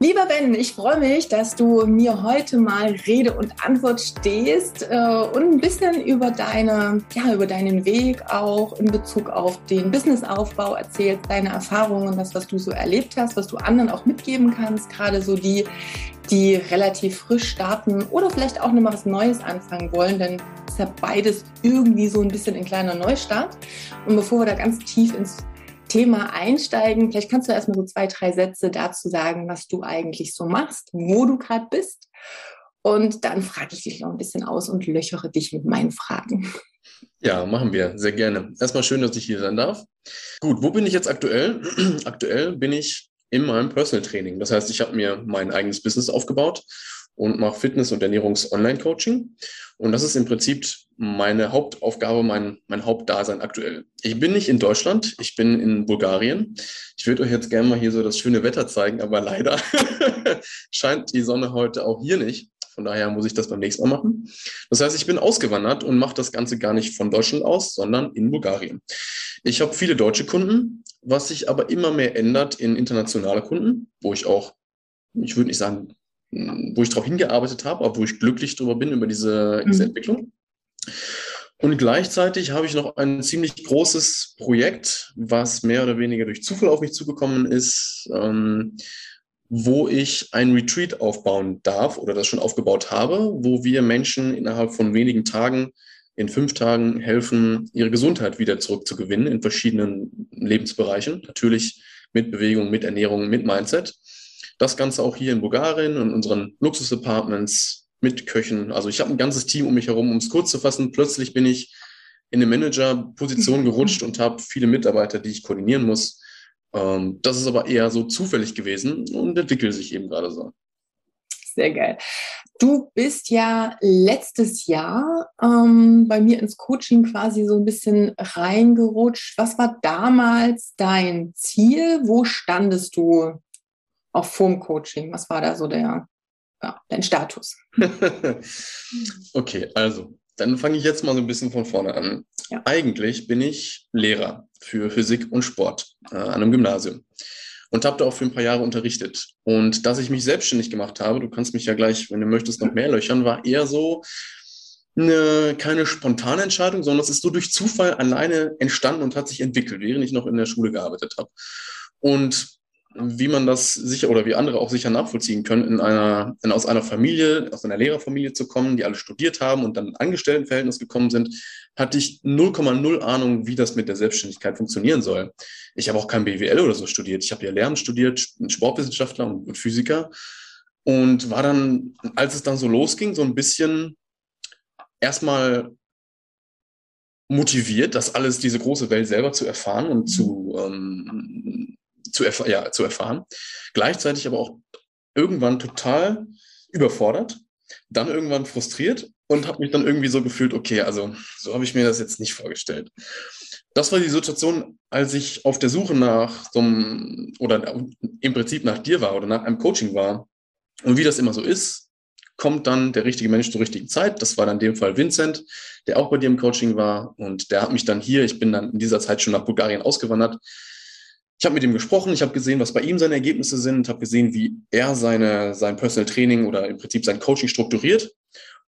Lieber Ben, ich freue mich, dass du mir heute mal Rede und Antwort stehst äh, und ein bisschen über deine, ja, über deinen Weg auch in Bezug auf den Businessaufbau erzählst, deine Erfahrungen, das, was du so erlebt hast, was du anderen auch mitgeben kannst, gerade so die, die relativ frisch starten oder vielleicht auch nochmal was Neues anfangen wollen, denn es ist ja beides irgendwie so ein bisschen ein kleiner Neustart. Und bevor wir da ganz tief ins Thema einsteigen, vielleicht kannst du erstmal so zwei, drei Sätze dazu sagen, was du eigentlich so machst, wo du gerade bist. Und dann frage ich dich noch ein bisschen aus und löchere dich mit meinen Fragen. Ja, machen wir. Sehr gerne. Erstmal schön, dass ich hier sein darf. Gut, wo bin ich jetzt aktuell? aktuell bin ich in meinem Personal Training. Das heißt, ich habe mir mein eigenes Business aufgebaut und mache Fitness- und Ernährungs-Online-Coaching. Und das ist im Prinzip meine Hauptaufgabe, mein, mein Hauptdasein aktuell. Ich bin nicht in Deutschland, ich bin in Bulgarien. Ich würde euch jetzt gerne mal hier so das schöne Wetter zeigen, aber leider scheint die Sonne heute auch hier nicht. Von daher muss ich das beim nächsten Mal machen. Das heißt, ich bin ausgewandert und mache das Ganze gar nicht von Deutschland aus, sondern in Bulgarien. Ich habe viele deutsche Kunden, was sich aber immer mehr ändert in internationale Kunden, wo ich auch, ich würde nicht sagen, wo ich darauf hingearbeitet habe, aber wo ich glücklich darüber bin, über diese, mhm. diese Entwicklung. Und gleichzeitig habe ich noch ein ziemlich großes Projekt, was mehr oder weniger durch Zufall auf mich zugekommen ist, ähm, wo ich ein Retreat aufbauen darf oder das schon aufgebaut habe, wo wir Menschen innerhalb von wenigen Tagen, in fünf Tagen helfen, ihre Gesundheit wieder zurückzugewinnen in verschiedenen Lebensbereichen. Natürlich mit Bewegung, mit Ernährung, mit Mindset. Das Ganze auch hier in Bulgarien und unseren Luxus-Apartments mit Köchen. Also ich habe ein ganzes Team um mich herum, um es kurz zu fassen. Plötzlich bin ich in eine Manager-Position gerutscht und habe viele Mitarbeiter, die ich koordinieren muss. Ähm, das ist aber eher so zufällig gewesen und entwickelt sich eben gerade so. Sehr geil. Du bist ja letztes Jahr ähm, bei mir ins Coaching quasi so ein bisschen reingerutscht. Was war damals dein Ziel? Wo standest du auch vorm Coaching? Was war da so der, ja, dein Status? okay, also dann fange ich jetzt mal so ein bisschen von vorne an. Ja. Eigentlich bin ich Lehrer für Physik und Sport äh, an einem Gymnasium und habe da auch für ein paar Jahre unterrichtet. Und dass ich mich selbstständig gemacht habe, du kannst mich ja gleich, wenn du möchtest, noch mehr löchern, war eher so eine, keine spontane Entscheidung, sondern es ist so durch Zufall alleine entstanden und hat sich entwickelt, während ich noch in der Schule gearbeitet habe. Und wie man das sicher oder wie andere auch sicher nachvollziehen können, in einer, in aus einer Familie, aus einer Lehrerfamilie zu kommen, die alle studiert haben und dann in Angestelltenverhältnis gekommen sind, hatte ich 0,0 Ahnung, wie das mit der Selbstständigkeit funktionieren soll. Ich habe auch kein BWL oder so studiert. Ich habe ja Lehramt studiert, Sportwissenschaftler und Physiker und war dann, als es dann so losging, so ein bisschen erstmal motiviert, das alles, diese große Welt selber zu erfahren und zu, ähm, zu, erf ja, zu erfahren. Gleichzeitig aber auch irgendwann total überfordert, dann irgendwann frustriert und habe mich dann irgendwie so gefühlt, okay, also so habe ich mir das jetzt nicht vorgestellt. Das war die Situation, als ich auf der Suche nach so einem, oder im Prinzip nach dir war oder nach einem Coaching war. Und wie das immer so ist, kommt dann der richtige Mensch zur richtigen Zeit. Das war dann in dem Fall Vincent, der auch bei dir im Coaching war. Und der hat mich dann hier, ich bin dann in dieser Zeit schon nach Bulgarien ausgewandert, ich habe mit ihm gesprochen, ich habe gesehen, was bei ihm seine Ergebnisse sind, habe gesehen, wie er seine, sein Personal Training oder im Prinzip sein Coaching strukturiert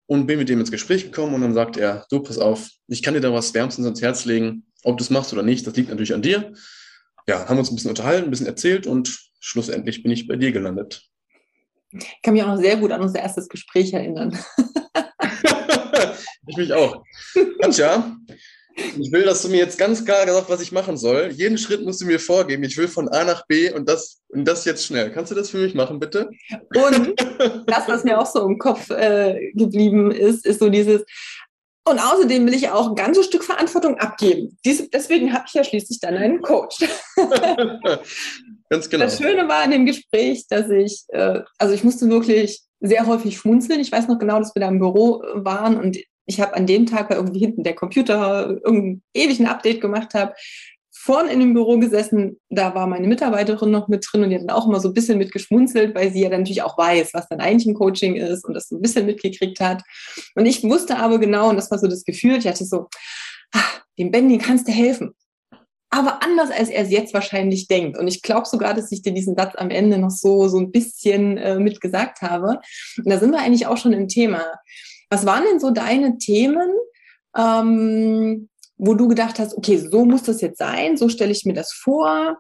und bin mit dem ins Gespräch gekommen und dann sagt er, du, pass auf, ich kann dir da was wärmstens ans Herz legen, ob du es machst oder nicht, das liegt natürlich an dir. Ja, haben uns ein bisschen unterhalten, ein bisschen erzählt und schlussendlich bin ich bei dir gelandet. Ich kann mich auch noch sehr gut an unser erstes Gespräch erinnern. ich mich auch. Katja, ich will, dass du mir jetzt ganz klar sagst, was ich machen soll. Jeden Schritt musst du mir vorgeben. Ich will von A nach B und das, und das jetzt schnell. Kannst du das für mich machen, bitte? Und das, was mir auch so im Kopf äh, geblieben ist, ist so dieses, und außerdem will ich auch ein ganzes Stück Verantwortung abgeben. Dies, deswegen habe ich ja schließlich dann einen Coach. Ganz genau. Das Schöne war in dem Gespräch, dass ich, äh, also ich musste wirklich sehr häufig schmunzeln. Ich weiß noch genau, dass wir da im Büro waren und ich habe an dem Tag, weil irgendwie hinten der Computer irgendein ewig ein Update gemacht habe, vorne in dem Büro gesessen, da war meine Mitarbeiterin noch mit drin und die hat dann auch immer so ein bisschen mitgeschmunzelt, weil sie ja dann natürlich auch weiß, was dann eigentlich ein Coaching ist und das so ein bisschen mitgekriegt hat. Und ich wusste aber genau, und das war so das Gefühl, ich hatte so, ach, dem Benny kannst du helfen. Aber anders, als er es jetzt wahrscheinlich denkt. Und ich glaube sogar, dass ich dir diesen Satz am Ende noch so, so ein bisschen äh, mitgesagt habe. Und da sind wir eigentlich auch schon im Thema. Was waren denn so deine Themen, ähm, wo du gedacht hast, okay, so muss das jetzt sein, so stelle ich mir das vor.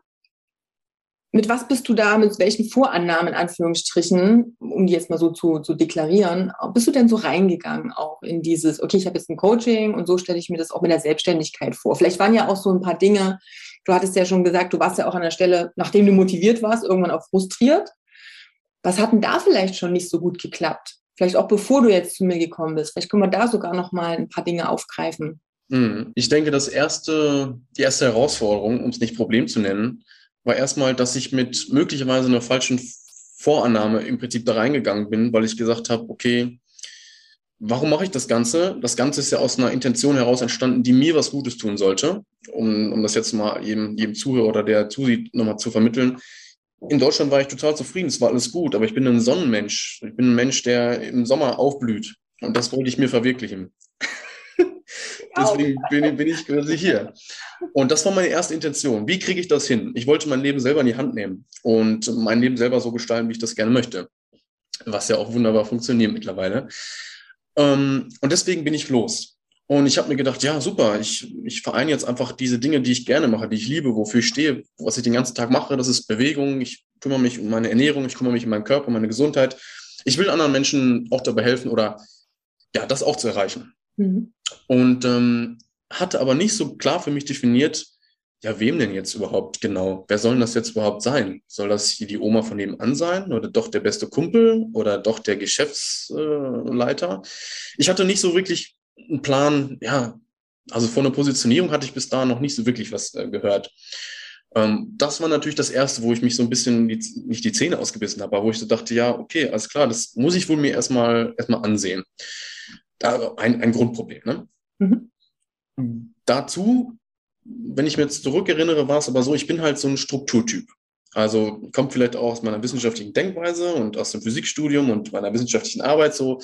Mit was bist du da, mit welchen Vorannahmen, in Anführungsstrichen, um die jetzt mal so zu, zu deklarieren, bist du denn so reingegangen auch in dieses, okay, ich habe jetzt ein Coaching und so stelle ich mir das auch mit der Selbstständigkeit vor. Vielleicht waren ja auch so ein paar Dinge, du hattest ja schon gesagt, du warst ja auch an der Stelle, nachdem du motiviert warst, irgendwann auch frustriert. Was hat denn da vielleicht schon nicht so gut geklappt? Vielleicht auch bevor du jetzt zu mir gekommen bist. Vielleicht können wir da sogar noch mal ein paar Dinge aufgreifen. Mhm. Ich denke, das erste, die erste Herausforderung, um es nicht Problem zu nennen, war erstmal, dass ich mit möglicherweise einer falschen Vorannahme im Prinzip da reingegangen bin, weil ich gesagt habe, okay, warum mache ich das Ganze? Das Ganze ist ja aus einer Intention heraus entstanden, die mir was Gutes tun sollte, um, um das jetzt mal jedem, jedem Zuhörer oder der zusieht, nochmal zu vermitteln. In Deutschland war ich total zufrieden, es war alles gut, aber ich bin ein Sonnenmensch. Ich bin ein Mensch, der im Sommer aufblüht. Und das wollte ich mir verwirklichen. Deswegen bin, bin, ich quasi hier. Und das war meine erste Intention. Wie kriege ich das hin? Ich wollte mein Leben selber in die Hand nehmen und mein Leben selber so gestalten, wie ich das gerne möchte. Was ja auch wunderbar funktioniert mittlerweile. Ähm, und deswegen bin ich los. Und ich habe mir gedacht, ja, super, ich, ich vereine jetzt einfach diese Dinge, die ich gerne mache, die ich liebe, wofür ich stehe, was ich den ganzen Tag mache. Das ist Bewegung. Ich kümmere mich um meine Ernährung, ich kümmere mich um meinen Körper, um meine Gesundheit. Ich will anderen Menschen auch dabei helfen oder ja, das auch zu erreichen. Mhm. Und ähm, hatte aber nicht so klar für mich definiert, ja, wem denn jetzt überhaupt genau? Wer soll denn das jetzt überhaupt sein? Soll das hier die Oma von nebenan sein oder doch der beste Kumpel oder doch der Geschäftsleiter? Ich hatte nicht so wirklich einen Plan, ja, also von der Positionierung hatte ich bis da noch nicht so wirklich was äh, gehört. Ähm, das war natürlich das Erste, wo ich mich so ein bisschen die, nicht die Zähne ausgebissen habe, aber wo ich so dachte, ja, okay, alles klar, das muss ich wohl mir erstmal erstmal ansehen ein, ein Grundproblem. Ne? Mhm. Dazu, wenn ich mir jetzt zurückerinnere, war es aber so, ich bin halt so ein Strukturtyp. Also kommt vielleicht auch aus meiner wissenschaftlichen Denkweise und aus dem Physikstudium und meiner wissenschaftlichen Arbeit so.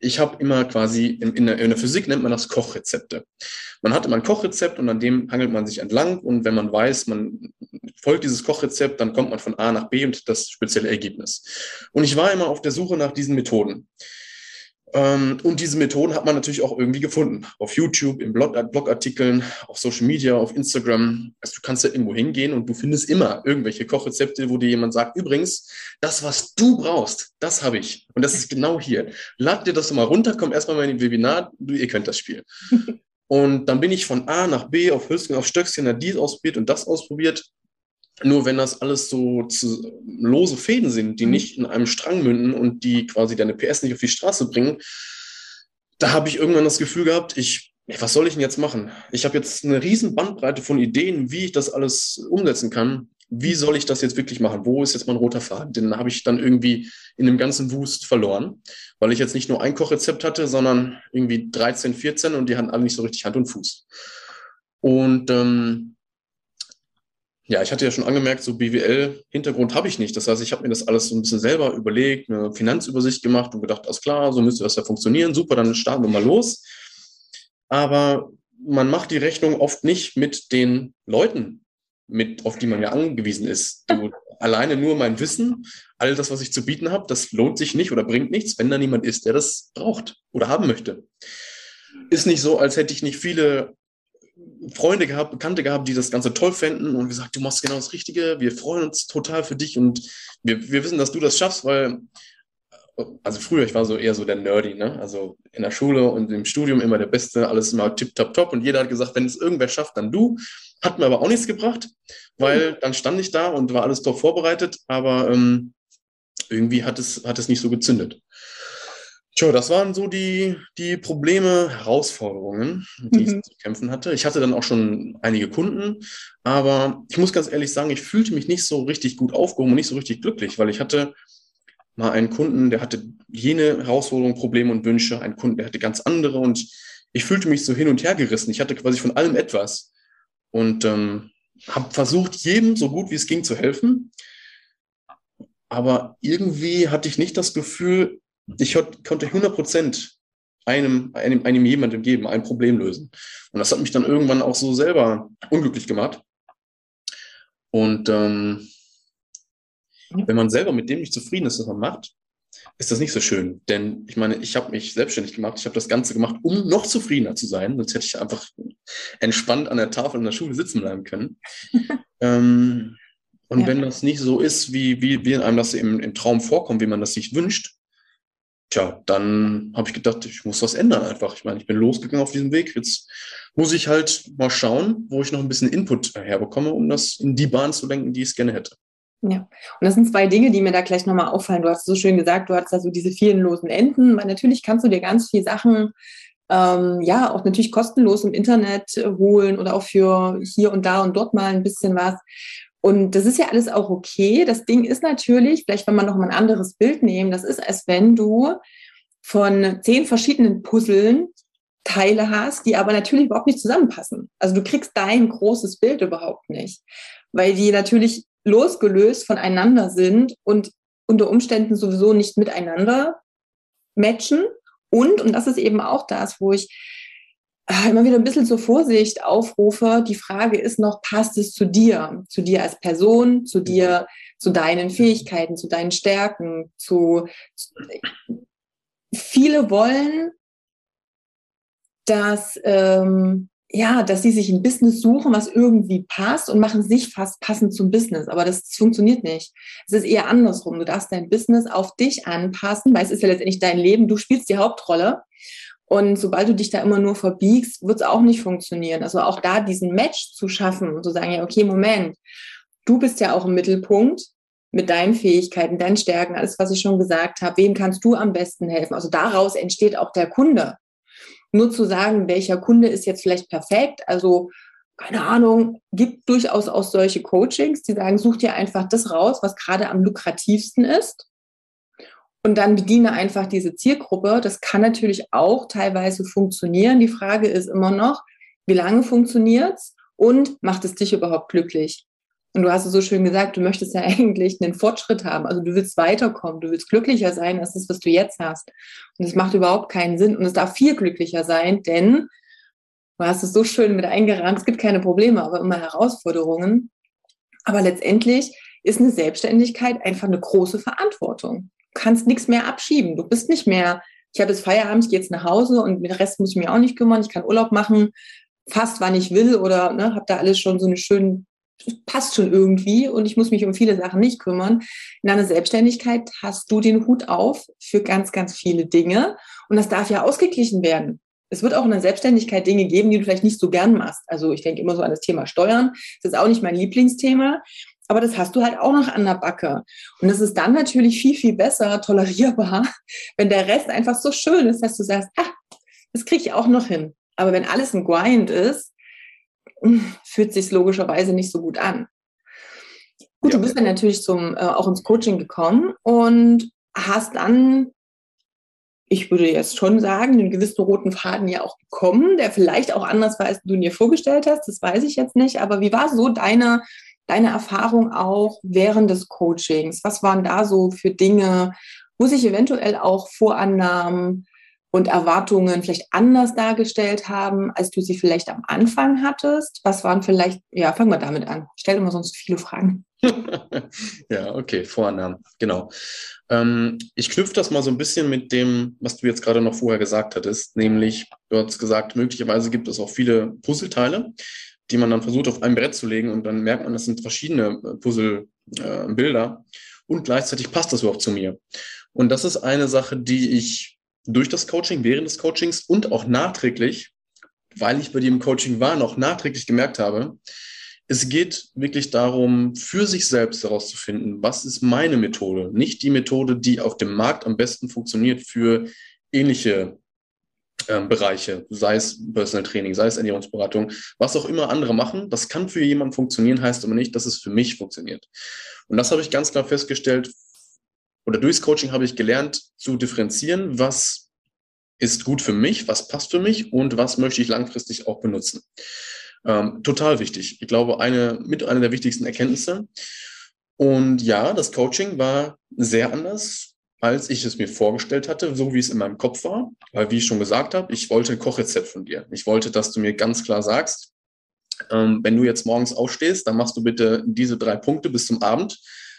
Ich habe immer quasi, in, in, der, in, der, Physik nennt man das Kochrezepte. Man hat immer ein Kochrezept und an dem hangelt man sich entlang und wenn man weiß, man folgt dieses Kochrezept, dann kommt man von A nach B und das spezielle Ergebnis. Und ich war immer auf der Suche nach diesen Methoden. Ähm, und diese Methoden hat man natürlich auch irgendwie gefunden. Auf YouTube, in Blog Blogartikeln, auf Social Media, auf Instagram. Also du kannst ja irgendwo hingehen und du findest immer irgendwelche Kochrezepte, wo dir jemand sagt, übrigens, das, was du brauchst, das habe ich. Und das ist genau hier. Lad dir das mal runter, komm erstmal mal in den Webinar, du, ihr könnt das Spiel. und dann bin ich von A nach B auf Hölzchen, auf Stöckchen, da dies ausprobiert und das ausprobiert. Nur wenn das alles so zu, lose Fäden sind, die mhm. nicht in einem Strang münden und die quasi deine PS nicht auf die Straße bringen, da habe ich irgendwann das Gefühl gehabt, ich, was soll ich denn jetzt machen? Ich habe jetzt eine riesen Bandbreite von Ideen, wie ich das alles umsetzen kann. Wie soll ich das jetzt wirklich machen? Wo ist jetzt mein roter Faden? Den habe ich dann irgendwie in dem ganzen Wust verloren, weil ich jetzt nicht nur ein Kochrezept hatte, sondern irgendwie 13, 14 und die hatten alle nicht so richtig Hand und Fuß. Und ähm, ja, ich hatte ja schon angemerkt, so BWL-Hintergrund habe ich nicht. Das heißt, ich habe mir das alles so ein bisschen selber überlegt, eine Finanzübersicht gemacht und gedacht, alles klar, so müsste das ja funktionieren. Super, dann starten wir mal los. Aber man macht die Rechnung oft nicht mit den Leuten, mit, auf die man ja angewiesen ist. Du, alleine nur mein Wissen, all das, was ich zu bieten habe, das lohnt sich nicht oder bringt nichts, wenn da niemand ist, der das braucht oder haben möchte. Ist nicht so, als hätte ich nicht viele Freunde gehabt, Bekannte gehabt, die das Ganze toll fänden und gesagt, du machst genau das Richtige, wir freuen uns total für dich und wir, wir wissen, dass du das schaffst, weil, also früher, ich war so eher so der Nerdy, ne? Also in der Schule und im Studium immer der Beste, alles immer tip, top, top und jeder hat gesagt, wenn es irgendwer schafft, dann du. Hat mir aber auch nichts gebracht, weil dann stand ich da und war alles top vorbereitet, aber ähm, irgendwie hat es, hat es nicht so gezündet. Tja, das waren so die, die Probleme, Herausforderungen, die mhm. ich zu kämpfen hatte. Ich hatte dann auch schon einige Kunden, aber ich muss ganz ehrlich sagen, ich fühlte mich nicht so richtig gut aufgehoben und nicht so richtig glücklich, weil ich hatte mal einen Kunden, der hatte jene Herausforderungen, Probleme und Wünsche, einen Kunden, der hatte ganz andere und ich fühlte mich so hin und her gerissen. Ich hatte quasi von allem etwas und ähm, habe versucht, jedem so gut wie es ging zu helfen. Aber irgendwie hatte ich nicht das Gefühl, ich konnte 100 Prozent einem, einem, einem jemandem geben, ein Problem lösen. Und das hat mich dann irgendwann auch so selber unglücklich gemacht. Und ähm, wenn man selber mit dem nicht zufrieden ist, was man macht, ist das nicht so schön. Denn ich meine, ich habe mich selbstständig gemacht. Ich habe das Ganze gemacht, um noch zufriedener zu sein. Sonst hätte ich einfach entspannt an der Tafel in der Schule sitzen bleiben können. ähm, und ja. wenn das nicht so ist, wie, wie, wie einem das im, im Traum vorkommt, wie man das sich wünscht, tja, dann habe ich gedacht, ich muss was ändern einfach. Ich meine, ich bin losgegangen auf diesem Weg. Jetzt muss ich halt mal schauen, wo ich noch ein bisschen Input herbekomme, um das in die Bahn zu lenken, die ich gerne hätte. Ja, und das sind zwei Dinge, die mir da gleich nochmal auffallen. Du hast so schön gesagt, du hast da so diese vielen losen Enden, weil natürlich kannst du dir ganz viele Sachen, ähm, ja, auch natürlich kostenlos im Internet holen oder auch für hier und da und dort mal ein bisschen was. Und das ist ja alles auch okay. Das Ding ist natürlich, vielleicht wenn man noch mal ein anderes Bild nehmen, das ist, als wenn du von zehn verschiedenen Puzzeln Teile hast, die aber natürlich überhaupt nicht zusammenpassen. Also du kriegst dein großes Bild überhaupt nicht, weil die natürlich losgelöst voneinander sind und unter Umständen sowieso nicht miteinander matchen. Und, und das ist eben auch das, wo ich immer wieder ein bisschen zur Vorsicht aufrufe. Die Frage ist noch, passt es zu dir, zu dir als Person, zu dir, zu deinen Fähigkeiten, zu deinen Stärken, zu, viele wollen, dass, ähm, ja, dass sie sich ein Business suchen, was irgendwie passt und machen sich fast passend zum Business. Aber das funktioniert nicht. Es ist eher andersrum. Du darfst dein Business auf dich anpassen, weil es ist ja letztendlich dein Leben. Du spielst die Hauptrolle. Und sobald du dich da immer nur verbiegst, wird es auch nicht funktionieren. Also auch da diesen Match zu schaffen und zu sagen, ja, okay, Moment, du bist ja auch im Mittelpunkt mit deinen Fähigkeiten, deinen Stärken, alles, was ich schon gesagt habe. Wem kannst du am besten helfen? Also daraus entsteht auch der Kunde. Nur zu sagen, welcher Kunde ist jetzt vielleicht perfekt, also keine Ahnung, gibt durchaus auch solche Coachings, die sagen, such dir einfach das raus, was gerade am lukrativsten ist und dann bediene einfach diese Zielgruppe. Das kann natürlich auch teilweise funktionieren. Die Frage ist immer noch, wie lange funktioniert es und macht es dich überhaupt glücklich? Und du hast es so schön gesagt, du möchtest ja eigentlich einen Fortschritt haben. Also du willst weiterkommen, du willst glücklicher sein als das, was du jetzt hast. Und es macht überhaupt keinen Sinn und es darf viel glücklicher sein, denn du hast es so schön mit eingerahmt, es gibt keine Probleme, aber immer Herausforderungen. Aber letztendlich ist eine Selbstständigkeit einfach eine große Verantwortung kannst nichts mehr abschieben. Du bist nicht mehr, ich habe jetzt Feierabend, ich gehe jetzt nach Hause und den Rest muss ich mir auch nicht kümmern. Ich kann Urlaub machen, fast wann ich will oder ne, habe da alles schon so eine schöne, passt schon irgendwie und ich muss mich um viele Sachen nicht kümmern. In einer Selbstständigkeit hast du den Hut auf für ganz, ganz viele Dinge und das darf ja ausgeglichen werden. Es wird auch in der Selbstständigkeit Dinge geben, die du vielleicht nicht so gern machst. Also ich denke immer so an das Thema Steuern. Das ist auch nicht mein Lieblingsthema. Aber das hast du halt auch noch an der Backe. Und es ist dann natürlich viel, viel besser tolerierbar, wenn der Rest einfach so schön ist, dass du sagst, ah, das kriege ich auch noch hin. Aber wenn alles ein Grind ist, fühlt sich logischerweise nicht so gut an. Gut, ja. du bist dann natürlich zum, äh, auch ins Coaching gekommen und hast dann, ich würde jetzt schon sagen, einen gewissen roten Faden ja auch bekommen, der vielleicht auch anders war, als du dir vorgestellt hast. Das weiß ich jetzt nicht. Aber wie war so deine deine Erfahrung auch während des Coachings? Was waren da so für Dinge, wo sich eventuell auch Vorannahmen und Erwartungen vielleicht anders dargestellt haben, als du sie vielleicht am Anfang hattest? Was waren vielleicht, ja, fangen wir damit an. Ich stelle immer sonst viele Fragen. ja, okay, Vorannahmen, genau. Ähm, ich knüpfe das mal so ein bisschen mit dem, was du jetzt gerade noch vorher gesagt hattest, nämlich, du hast gesagt, möglicherweise gibt es auch viele Puzzleteile, die man dann versucht auf ein Brett zu legen und dann merkt man, das sind verschiedene äh, Puzzlebilder äh, und gleichzeitig passt das überhaupt zu mir. Und das ist eine Sache, die ich durch das Coaching, während des Coachings und auch nachträglich, weil ich bei im Coaching war, noch nachträglich gemerkt habe, es geht wirklich darum, für sich selbst herauszufinden, was ist meine Methode, nicht die Methode, die auf dem Markt am besten funktioniert für ähnliche ähm, Bereiche, sei es Personal Training, sei es Ernährungsberatung, was auch immer andere machen. Das kann für jemanden funktionieren, heißt aber nicht, dass es für mich funktioniert. Und das habe ich ganz klar festgestellt, oder durchs Coaching habe ich gelernt zu differenzieren, was ist gut für mich, was passt für mich und was möchte ich langfristig auch benutzen. Ähm, total wichtig. Ich glaube, eine, mit einer der wichtigsten Erkenntnisse. Und ja, das Coaching war sehr anders, als ich es mir vorgestellt hatte, so wie es in meinem Kopf war. Weil, wie ich schon gesagt habe, ich wollte ein Kochrezept von dir. Ich wollte, dass du mir ganz klar sagst, ähm, wenn du jetzt morgens aufstehst, dann machst du bitte diese drei Punkte bis zum Abend,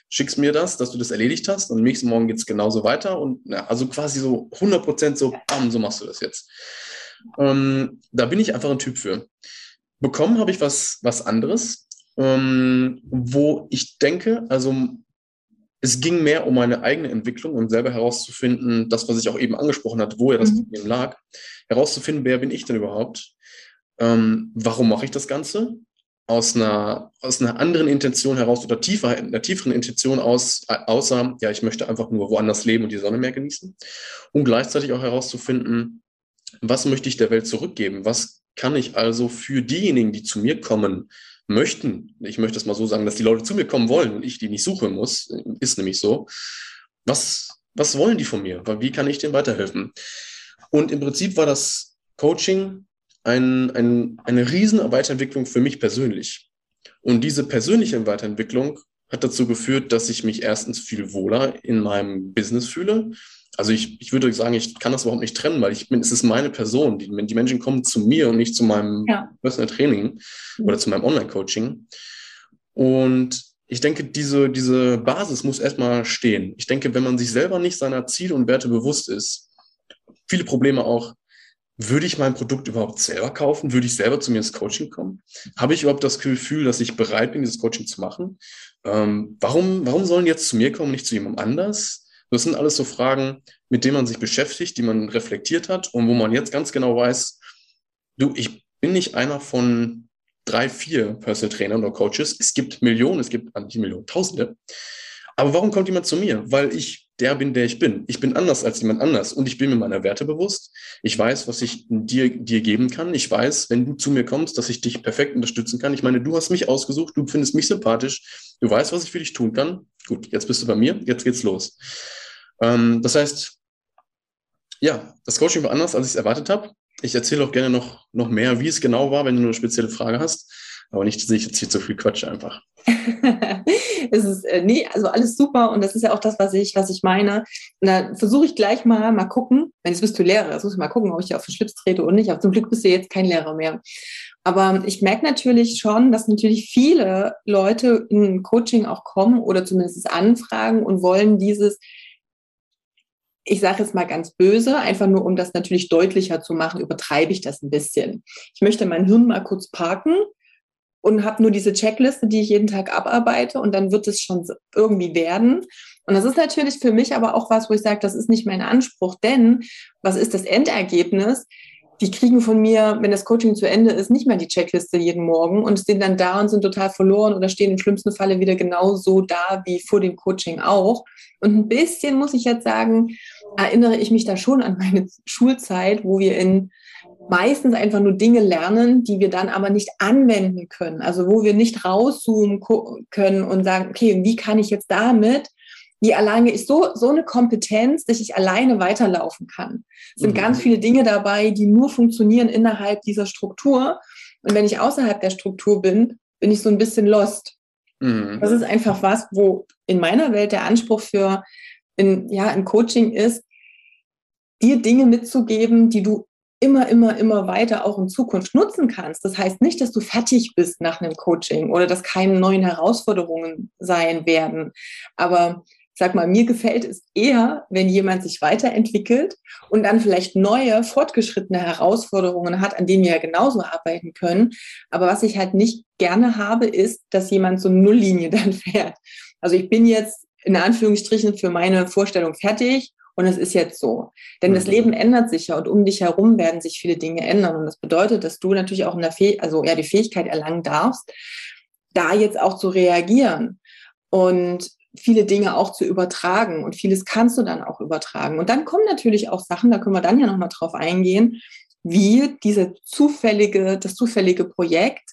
schickst mir das, dass du das erledigt hast und nächsten Morgen geht es genauso weiter und ja, also quasi so 100 Prozent so, bam, so machst du das jetzt. Ähm, da bin ich einfach ein Typ für. Bekommen habe ich was, was anderes, ähm, wo ich denke, also es ging mehr um meine eigene Entwicklung und selber herauszufinden, das, was ich auch eben angesprochen hatte, wo ja das mhm. Problem lag, herauszufinden, wer bin ich denn überhaupt? Ähm, warum mache ich das Ganze? Aus einer, aus einer anderen Intention heraus oder tiefer, einer tieferen Intention aus, außer, ja, ich möchte einfach nur woanders leben und die Sonne mehr genießen. Und gleichzeitig auch herauszufinden, was möchte ich der Welt zurückgeben? Was kann ich also für diejenigen, die zu mir kommen, möchten, ich möchte es mal so sagen, dass die Leute zu mir kommen wollen und ich die nicht suchen muss, ist nämlich so. Was, was wollen die von mir? Wie kann ich denen weiterhelfen? Und im Prinzip war das Coaching ein, ein, eine riesen Weiterentwicklung für mich persönlich. Und diese persönliche Weiterentwicklung hat dazu geführt, dass ich mich erstens viel wohler in meinem Business fühle also ich, ich würde sagen, ich kann das überhaupt nicht trennen, weil ich bin, es ist meine Person. Die, die Menschen kommen zu mir und nicht zu meinem ja. Personal Training oder zu meinem Online-Coaching. Und ich denke, diese, diese Basis muss erstmal stehen. Ich denke, wenn man sich selber nicht seiner Ziele und Werte bewusst ist, viele Probleme auch, würde ich mein Produkt überhaupt selber kaufen? Würde ich selber zu mir ins Coaching kommen? Habe ich überhaupt das Gefühl, dass ich bereit bin, dieses Coaching zu machen? Ähm, warum, warum sollen jetzt zu mir kommen, nicht zu jemandem anders? Das sind alles so Fragen, mit denen man sich beschäftigt, die man reflektiert hat und wo man jetzt ganz genau weiß, du, ich bin nicht einer von drei, vier Personal Trainern oder Coaches. Es gibt Millionen, es gibt nicht Millionen, Tausende. Aber warum kommt jemand zu mir? Weil ich der bin, der ich bin. Ich bin anders als jemand anders und ich bin mir meiner Werte bewusst. Ich weiß, was ich dir, dir geben kann. Ich weiß, wenn du zu mir kommst, dass ich dich perfekt unterstützen kann. Ich meine, du hast mich ausgesucht, du findest mich sympathisch, du weißt, was ich für dich tun kann. Gut, jetzt bist du bei mir, jetzt geht's los. Ähm, das heißt, ja, das Coaching war anders, als ich es erwartet habe. Ich erzähle auch gerne noch, noch mehr, wie es genau war, wenn du eine spezielle Frage hast. Aber nicht, dass ich jetzt hier zu viel quatsche einfach. es ist, äh, nee, also alles super und das ist ja auch das, was ich, was ich meine. Und da versuche ich gleich mal, mal gucken, wenn jetzt bist du Lehrer, das muss ich mal gucken, ob ich auf den Schlips trete oder nicht. Aber zum Glück bist du jetzt kein Lehrer mehr. Aber ich merke natürlich schon, dass natürlich viele Leute in Coaching auch kommen oder zumindest anfragen und wollen dieses, ich sage jetzt mal ganz böse, einfach nur um das natürlich deutlicher zu machen, übertreibe ich das ein bisschen. Ich möchte mein Hirn mal kurz parken und habe nur diese Checkliste, die ich jeden Tag abarbeite und dann wird es schon irgendwie werden. Und das ist natürlich für mich aber auch was, wo ich sage, das ist nicht mein Anspruch, denn was ist das Endergebnis? Die kriegen von mir, wenn das Coaching zu Ende ist, nicht mehr die Checkliste jeden Morgen und stehen dann da und sind total verloren oder stehen im schlimmsten Falle wieder genauso da wie vor dem Coaching auch. Und ein bisschen muss ich jetzt sagen, erinnere ich mich da schon an meine Schulzeit, wo wir in meistens einfach nur Dinge lernen, die wir dann aber nicht anwenden können. Also wo wir nicht rauszoomen können und sagen, okay, wie kann ich jetzt damit, wie erlange ich so, so eine Kompetenz, dass ich alleine weiterlaufen kann. Es sind mhm. ganz viele Dinge dabei, die nur funktionieren innerhalb dieser Struktur. Und wenn ich außerhalb der Struktur bin, bin ich so ein bisschen lost. Mhm. Das ist einfach was, wo in meiner Welt der Anspruch für in, ja, ein Coaching ist, dir Dinge mitzugeben, die du immer, immer, immer weiter auch in Zukunft nutzen kannst. Das heißt nicht, dass du fertig bist nach einem Coaching oder dass keine neuen Herausforderungen sein werden. Aber sag mal, mir gefällt es eher, wenn jemand sich weiterentwickelt und dann vielleicht neue, fortgeschrittene Herausforderungen hat, an denen wir ja genauso arbeiten können. Aber was ich halt nicht gerne habe, ist, dass jemand so Nulllinie dann fährt. Also ich bin jetzt in Anführungsstrichen für meine Vorstellung fertig und es ist jetzt so. Denn das mhm. Leben ändert sich ja und um dich herum werden sich viele Dinge ändern. Und das bedeutet, dass du natürlich auch in der Fäh also ja die Fähigkeit erlangen darfst, da jetzt auch zu reagieren und viele Dinge auch zu übertragen. Und vieles kannst du dann auch übertragen. Und dann kommen natürlich auch Sachen, da können wir dann ja nochmal drauf eingehen, wie diese zufällige, das zufällige Projekt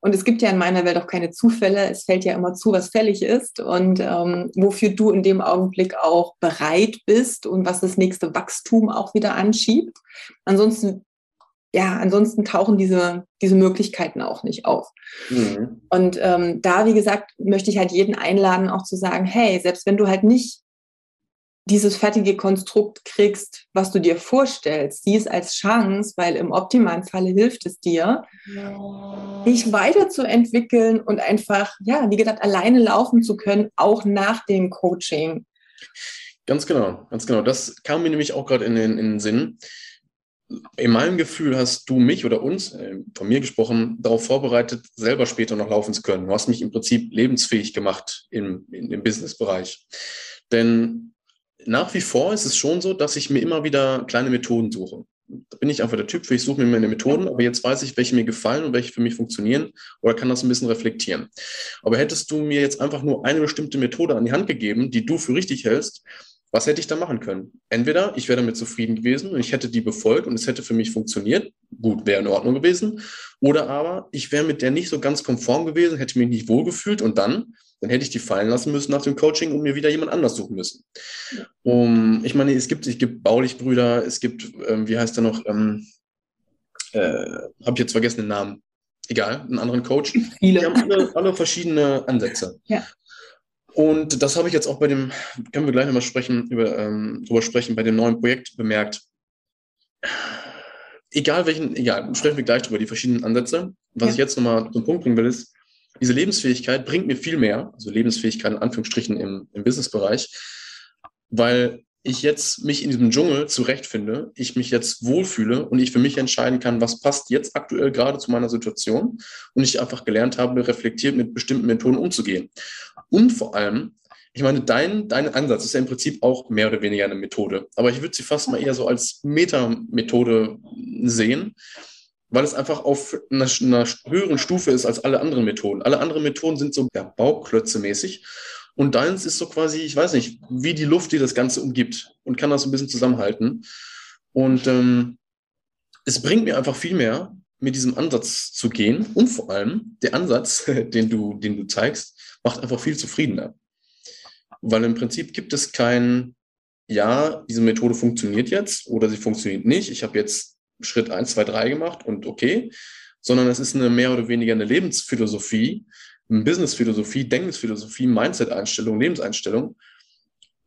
Und es gibt ja in meiner Welt auch keine Zufälle. Es fällt ja immer zu, was fällig ist und ähm, wofür du in dem Augenblick auch bereit bist und was das nächste Wachstum auch wieder anschiebt. Ansonsten, ja, ansonsten tauchen diese, diese Möglichkeiten auch nicht auf. Mhm. Und ähm, da, wie gesagt, möchte ich halt jeden einladen, auch zu sagen, hey, selbst wenn du halt nicht dieses fertige Konstrukt kriegst, was du dir vorstellst, sieh es als Chance, weil im optimalen Falle hilft es dir, ja. dich weiterzuentwickeln und einfach, ja, wie gesagt, alleine laufen zu können, auch nach dem Coaching. Ganz genau, ganz genau. Das kam mir nämlich auch gerade in, in, in den Sinn. In meinem Gefühl hast du mich oder uns, äh, von mir gesprochen, darauf vorbereitet, selber später noch laufen zu können. Du hast mich im Prinzip lebensfähig gemacht im, im Businessbereich. Denn nach wie vor ist es schon so, dass ich mir immer wieder kleine Methoden suche. Da bin ich einfach der Typ für, ich suche mir meine Methoden, aber jetzt weiß ich, welche mir gefallen und welche für mich funktionieren oder kann das ein bisschen reflektieren. Aber hättest du mir jetzt einfach nur eine bestimmte Methode an die Hand gegeben, die du für richtig hältst, was hätte ich da machen können? Entweder ich wäre damit zufrieden gewesen und ich hätte die befolgt und es hätte für mich funktioniert. Gut, wäre in Ordnung gewesen. Oder aber ich wäre mit der nicht so ganz konform gewesen, hätte mich nicht wohlgefühlt und dann dann hätte ich die fallen lassen müssen nach dem Coaching und mir wieder jemand anders suchen müssen. Um, ich meine, es gibt, es gibt Baulich-Brüder, es gibt, ähm, wie heißt der noch, ähm, äh, habe ich jetzt vergessen den Namen, egal, einen anderen Coach. Viele. Die haben alle, alle verschiedene Ansätze. Ja. Und das habe ich jetzt auch bei dem, können wir gleich nochmal sprechen, über, ähm, drüber sprechen, bei dem neuen Projekt bemerkt. Egal welchen, egal, sprechen wir gleich drüber, die verschiedenen Ansätze. Was ja. ich jetzt nochmal zum Punkt bringen will, ist, diese Lebensfähigkeit bringt mir viel mehr, also Lebensfähigkeit in Anführungsstrichen im, im Businessbereich, weil ich jetzt mich in diesem Dschungel zurechtfinde, ich mich jetzt wohlfühle und ich für mich entscheiden kann, was passt jetzt aktuell gerade zu meiner Situation und ich einfach gelernt habe, reflektiert mit bestimmten Methoden umzugehen. Und vor allem, ich meine, dein, dein Ansatz ist ja im Prinzip auch mehr oder weniger eine Methode, aber ich würde sie fast mal eher so als Metamethode sehen, weil es einfach auf einer, einer, höheren Stufe ist als alle anderen Methoden. Alle anderen Methoden sind so ja, Bauklötze mäßig. Und deins ist so quasi, ich weiß nicht, wie die Luft, die das Ganze umgibt und kann das so ein bisschen zusammenhalten. Und ähm, es bringt mir einfach viel mehr, mit diesem Ansatz zu gehen. Und vor allem, der Ansatz, den du, den du zeigst, macht einfach viel zufriedener. Weil im Prinzip gibt es kein, ja, diese Methode funktioniert jetzt oder sie funktioniert nicht. Ich habe jetzt Schritt 1, 2, 3 gemacht und okay, sondern es ist eine mehr oder weniger eine Lebensphilosophie, eine Businessphilosophie, Denkungsphilosophie, Mindset-Einstellung, Lebenseinstellung,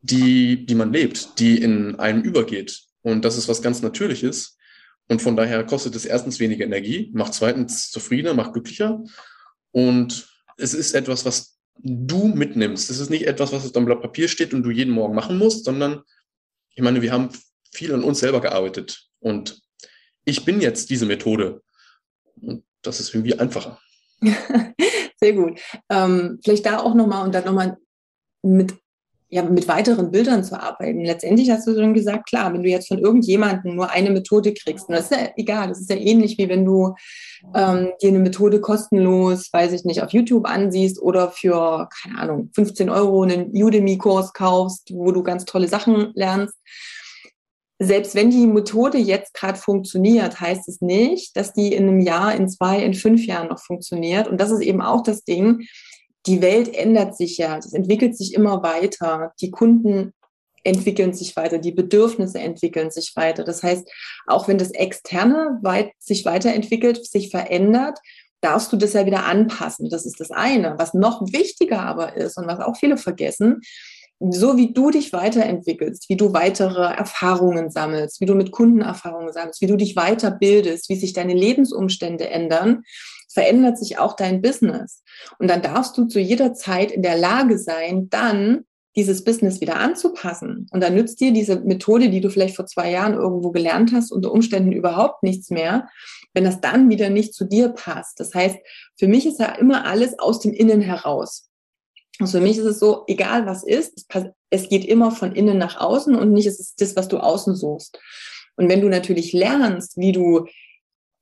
die, die man lebt, die in einem übergeht. Und das ist was ganz Natürliches. Und von daher kostet es erstens weniger Energie, macht zweitens zufriedener, macht glücklicher. Und es ist etwas, was du mitnimmst. Es ist nicht etwas, was auf deinem Blatt Papier steht und du jeden Morgen machen musst, sondern ich meine, wir haben viel an uns selber gearbeitet. Und ich bin jetzt diese Methode. Und das ist irgendwie einfacher. Sehr gut. Ähm, vielleicht da auch nochmal und dann nochmal mit, ja, mit weiteren Bildern zu arbeiten. Letztendlich hast du schon gesagt, klar, wenn du jetzt von irgendjemandem nur eine Methode kriegst, und das ist ja egal, das ist ja ähnlich wie wenn du ähm, dir eine Methode kostenlos, weiß ich nicht, auf YouTube ansiehst oder für, keine Ahnung, 15 Euro einen Udemy-Kurs kaufst, wo du ganz tolle Sachen lernst selbst wenn die Methode jetzt gerade funktioniert, heißt es nicht, dass die in einem Jahr, in zwei, in fünf Jahren noch funktioniert. Und das ist eben auch das Ding. Die Welt ändert sich ja, es entwickelt sich immer weiter. Die Kunden entwickeln sich weiter, die Bedürfnisse entwickeln sich weiter. Das heißt, auch wenn das Externe weit, sich weiterentwickelt, sich verändert, darfst du das ja wieder anpassen. Das ist das eine. Was noch wichtiger aber ist und was auch viele vergessen, so wie du dich weiterentwickelst, wie du weitere Erfahrungen sammelst, wie du mit Kundenerfahrungen sammelst, wie du dich weiterbildest, wie sich deine Lebensumstände ändern, verändert sich auch dein Business. Und dann darfst du zu jeder Zeit in der Lage sein, dann dieses Business wieder anzupassen. Und dann nützt dir diese Methode, die du vielleicht vor zwei Jahren irgendwo gelernt hast, unter Umständen überhaupt nichts mehr, wenn das dann wieder nicht zu dir passt. Das heißt, für mich ist ja immer alles aus dem Innen heraus. Also für mich ist es so, egal was ist, es geht immer von innen nach außen und nicht ist es das, was du außen suchst. Und wenn du natürlich lernst, wie du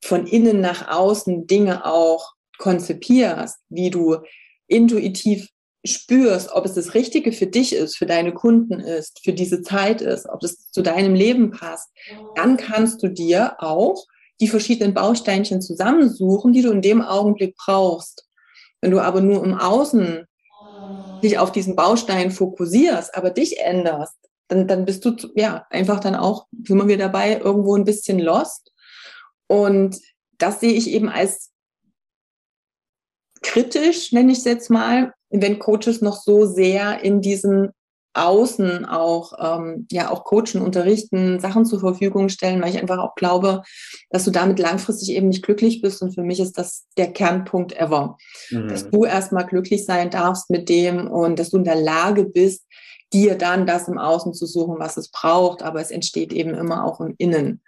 von innen nach außen Dinge auch konzipierst, wie du intuitiv spürst, ob es das Richtige für dich ist, für deine Kunden ist, für diese Zeit ist, ob es zu deinem Leben passt, dann kannst du dir auch die verschiedenen Bausteinchen zusammensuchen, die du in dem Augenblick brauchst. Wenn du aber nur im Außen dich auf diesen Baustein fokussierst, aber dich änderst, dann, dann bist du ja einfach dann auch, sind wir dabei, irgendwo ein bisschen lost. Und das sehe ich eben als kritisch, nenne ich es jetzt mal, wenn Coaches noch so sehr in diesem Außen auch, ähm, ja, auch coachen, unterrichten, Sachen zur Verfügung stellen, weil ich einfach auch glaube, dass du damit langfristig eben nicht glücklich bist. Und für mich ist das der Kernpunkt ever. Mhm. Dass du erstmal glücklich sein darfst mit dem und dass du in der Lage bist, dir dann das im Außen zu suchen, was es braucht. Aber es entsteht eben immer auch im Innen.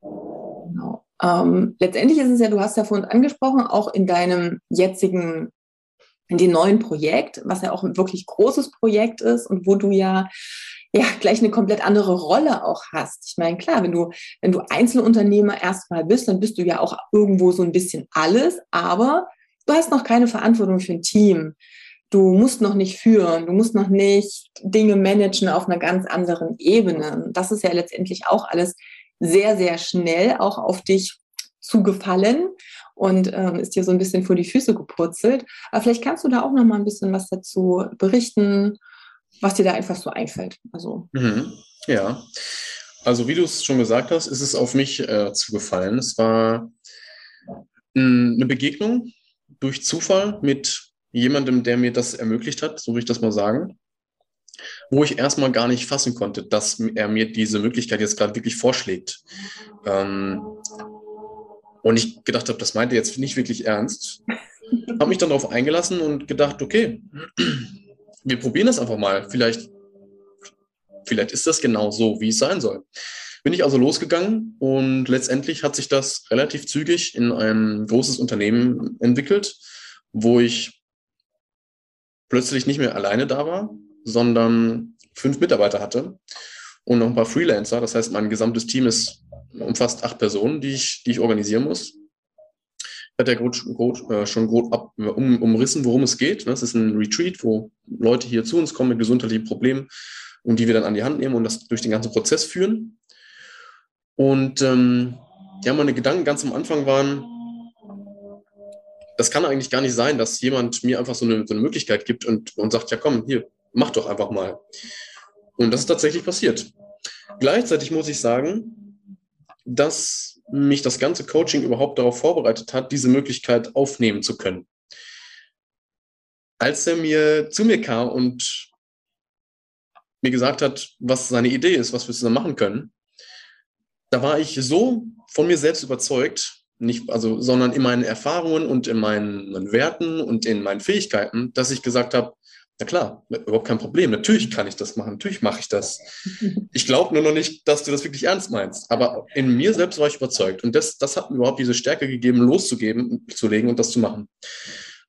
Genau. Ähm, letztendlich ist es ja, du hast ja vorhin angesprochen, auch in deinem jetzigen in dem neuen Projekt, was ja auch ein wirklich großes Projekt ist und wo du ja ja gleich eine komplett andere Rolle auch hast. Ich meine, klar, wenn du, wenn du Einzelunternehmer erstmal bist, dann bist du ja auch irgendwo so ein bisschen alles, aber du hast noch keine Verantwortung für ein Team. Du musst noch nicht führen, du musst noch nicht Dinge managen auf einer ganz anderen Ebene. Das ist ja letztendlich auch alles sehr, sehr schnell auch auf dich zugefallen und ähm, ist dir so ein bisschen vor die Füße gepurzelt. Aber vielleicht kannst du da auch noch mal ein bisschen was dazu berichten, was dir da einfach so einfällt. Also. Mhm. Ja, also wie du es schon gesagt hast, ist es auf mich äh, zugefallen. Es war mh, eine Begegnung durch Zufall mit jemandem, der mir das ermöglicht hat, so will ich das mal sagen, wo ich erstmal gar nicht fassen konnte, dass er mir diese Möglichkeit jetzt gerade wirklich vorschlägt. Ähm, und ich gedacht habe, das meinte jetzt nicht wirklich ernst. habe mich dann darauf eingelassen und gedacht, okay, wir probieren das einfach mal. Vielleicht, vielleicht ist das genau so, wie es sein soll. Bin ich also losgegangen und letztendlich hat sich das relativ zügig in ein großes Unternehmen entwickelt, wo ich plötzlich nicht mehr alleine da war, sondern fünf Mitarbeiter hatte und noch ein paar Freelancer. Das heißt, mein gesamtes Team ist umfasst acht Personen, die ich, die ich organisieren muss. Hat der Grund, äh, schon grob ab, um, umrissen, worum es geht. Das ist ein Retreat, wo Leute hier zu uns kommen mit gesundheitlichen Problemen und die wir dann an die Hand nehmen und das durch den ganzen Prozess führen. Und ähm, ja, meine Gedanken ganz am Anfang waren, das kann eigentlich gar nicht sein, dass jemand mir einfach so eine, so eine Möglichkeit gibt und, und sagt, ja komm, hier, mach doch einfach mal. Und das ist tatsächlich passiert. Gleichzeitig muss ich sagen, dass mich das ganze Coaching überhaupt darauf vorbereitet hat, diese Möglichkeit aufnehmen zu können. Als er mir zu mir kam und mir gesagt hat, was seine Idee ist, was wir zusammen machen können, da war ich so von mir selbst überzeugt, nicht, also, sondern in meinen Erfahrungen und in meinen, Werten und in meinen Fähigkeiten, dass ich gesagt habe, na klar, überhaupt kein Problem. Natürlich kann ich das machen. Natürlich mache ich das. Ich glaube nur noch nicht, dass du das wirklich ernst meinst. Aber in mir selbst war ich überzeugt. Und das, das hat mir überhaupt diese Stärke gegeben, loszugeben, zu legen und das zu machen.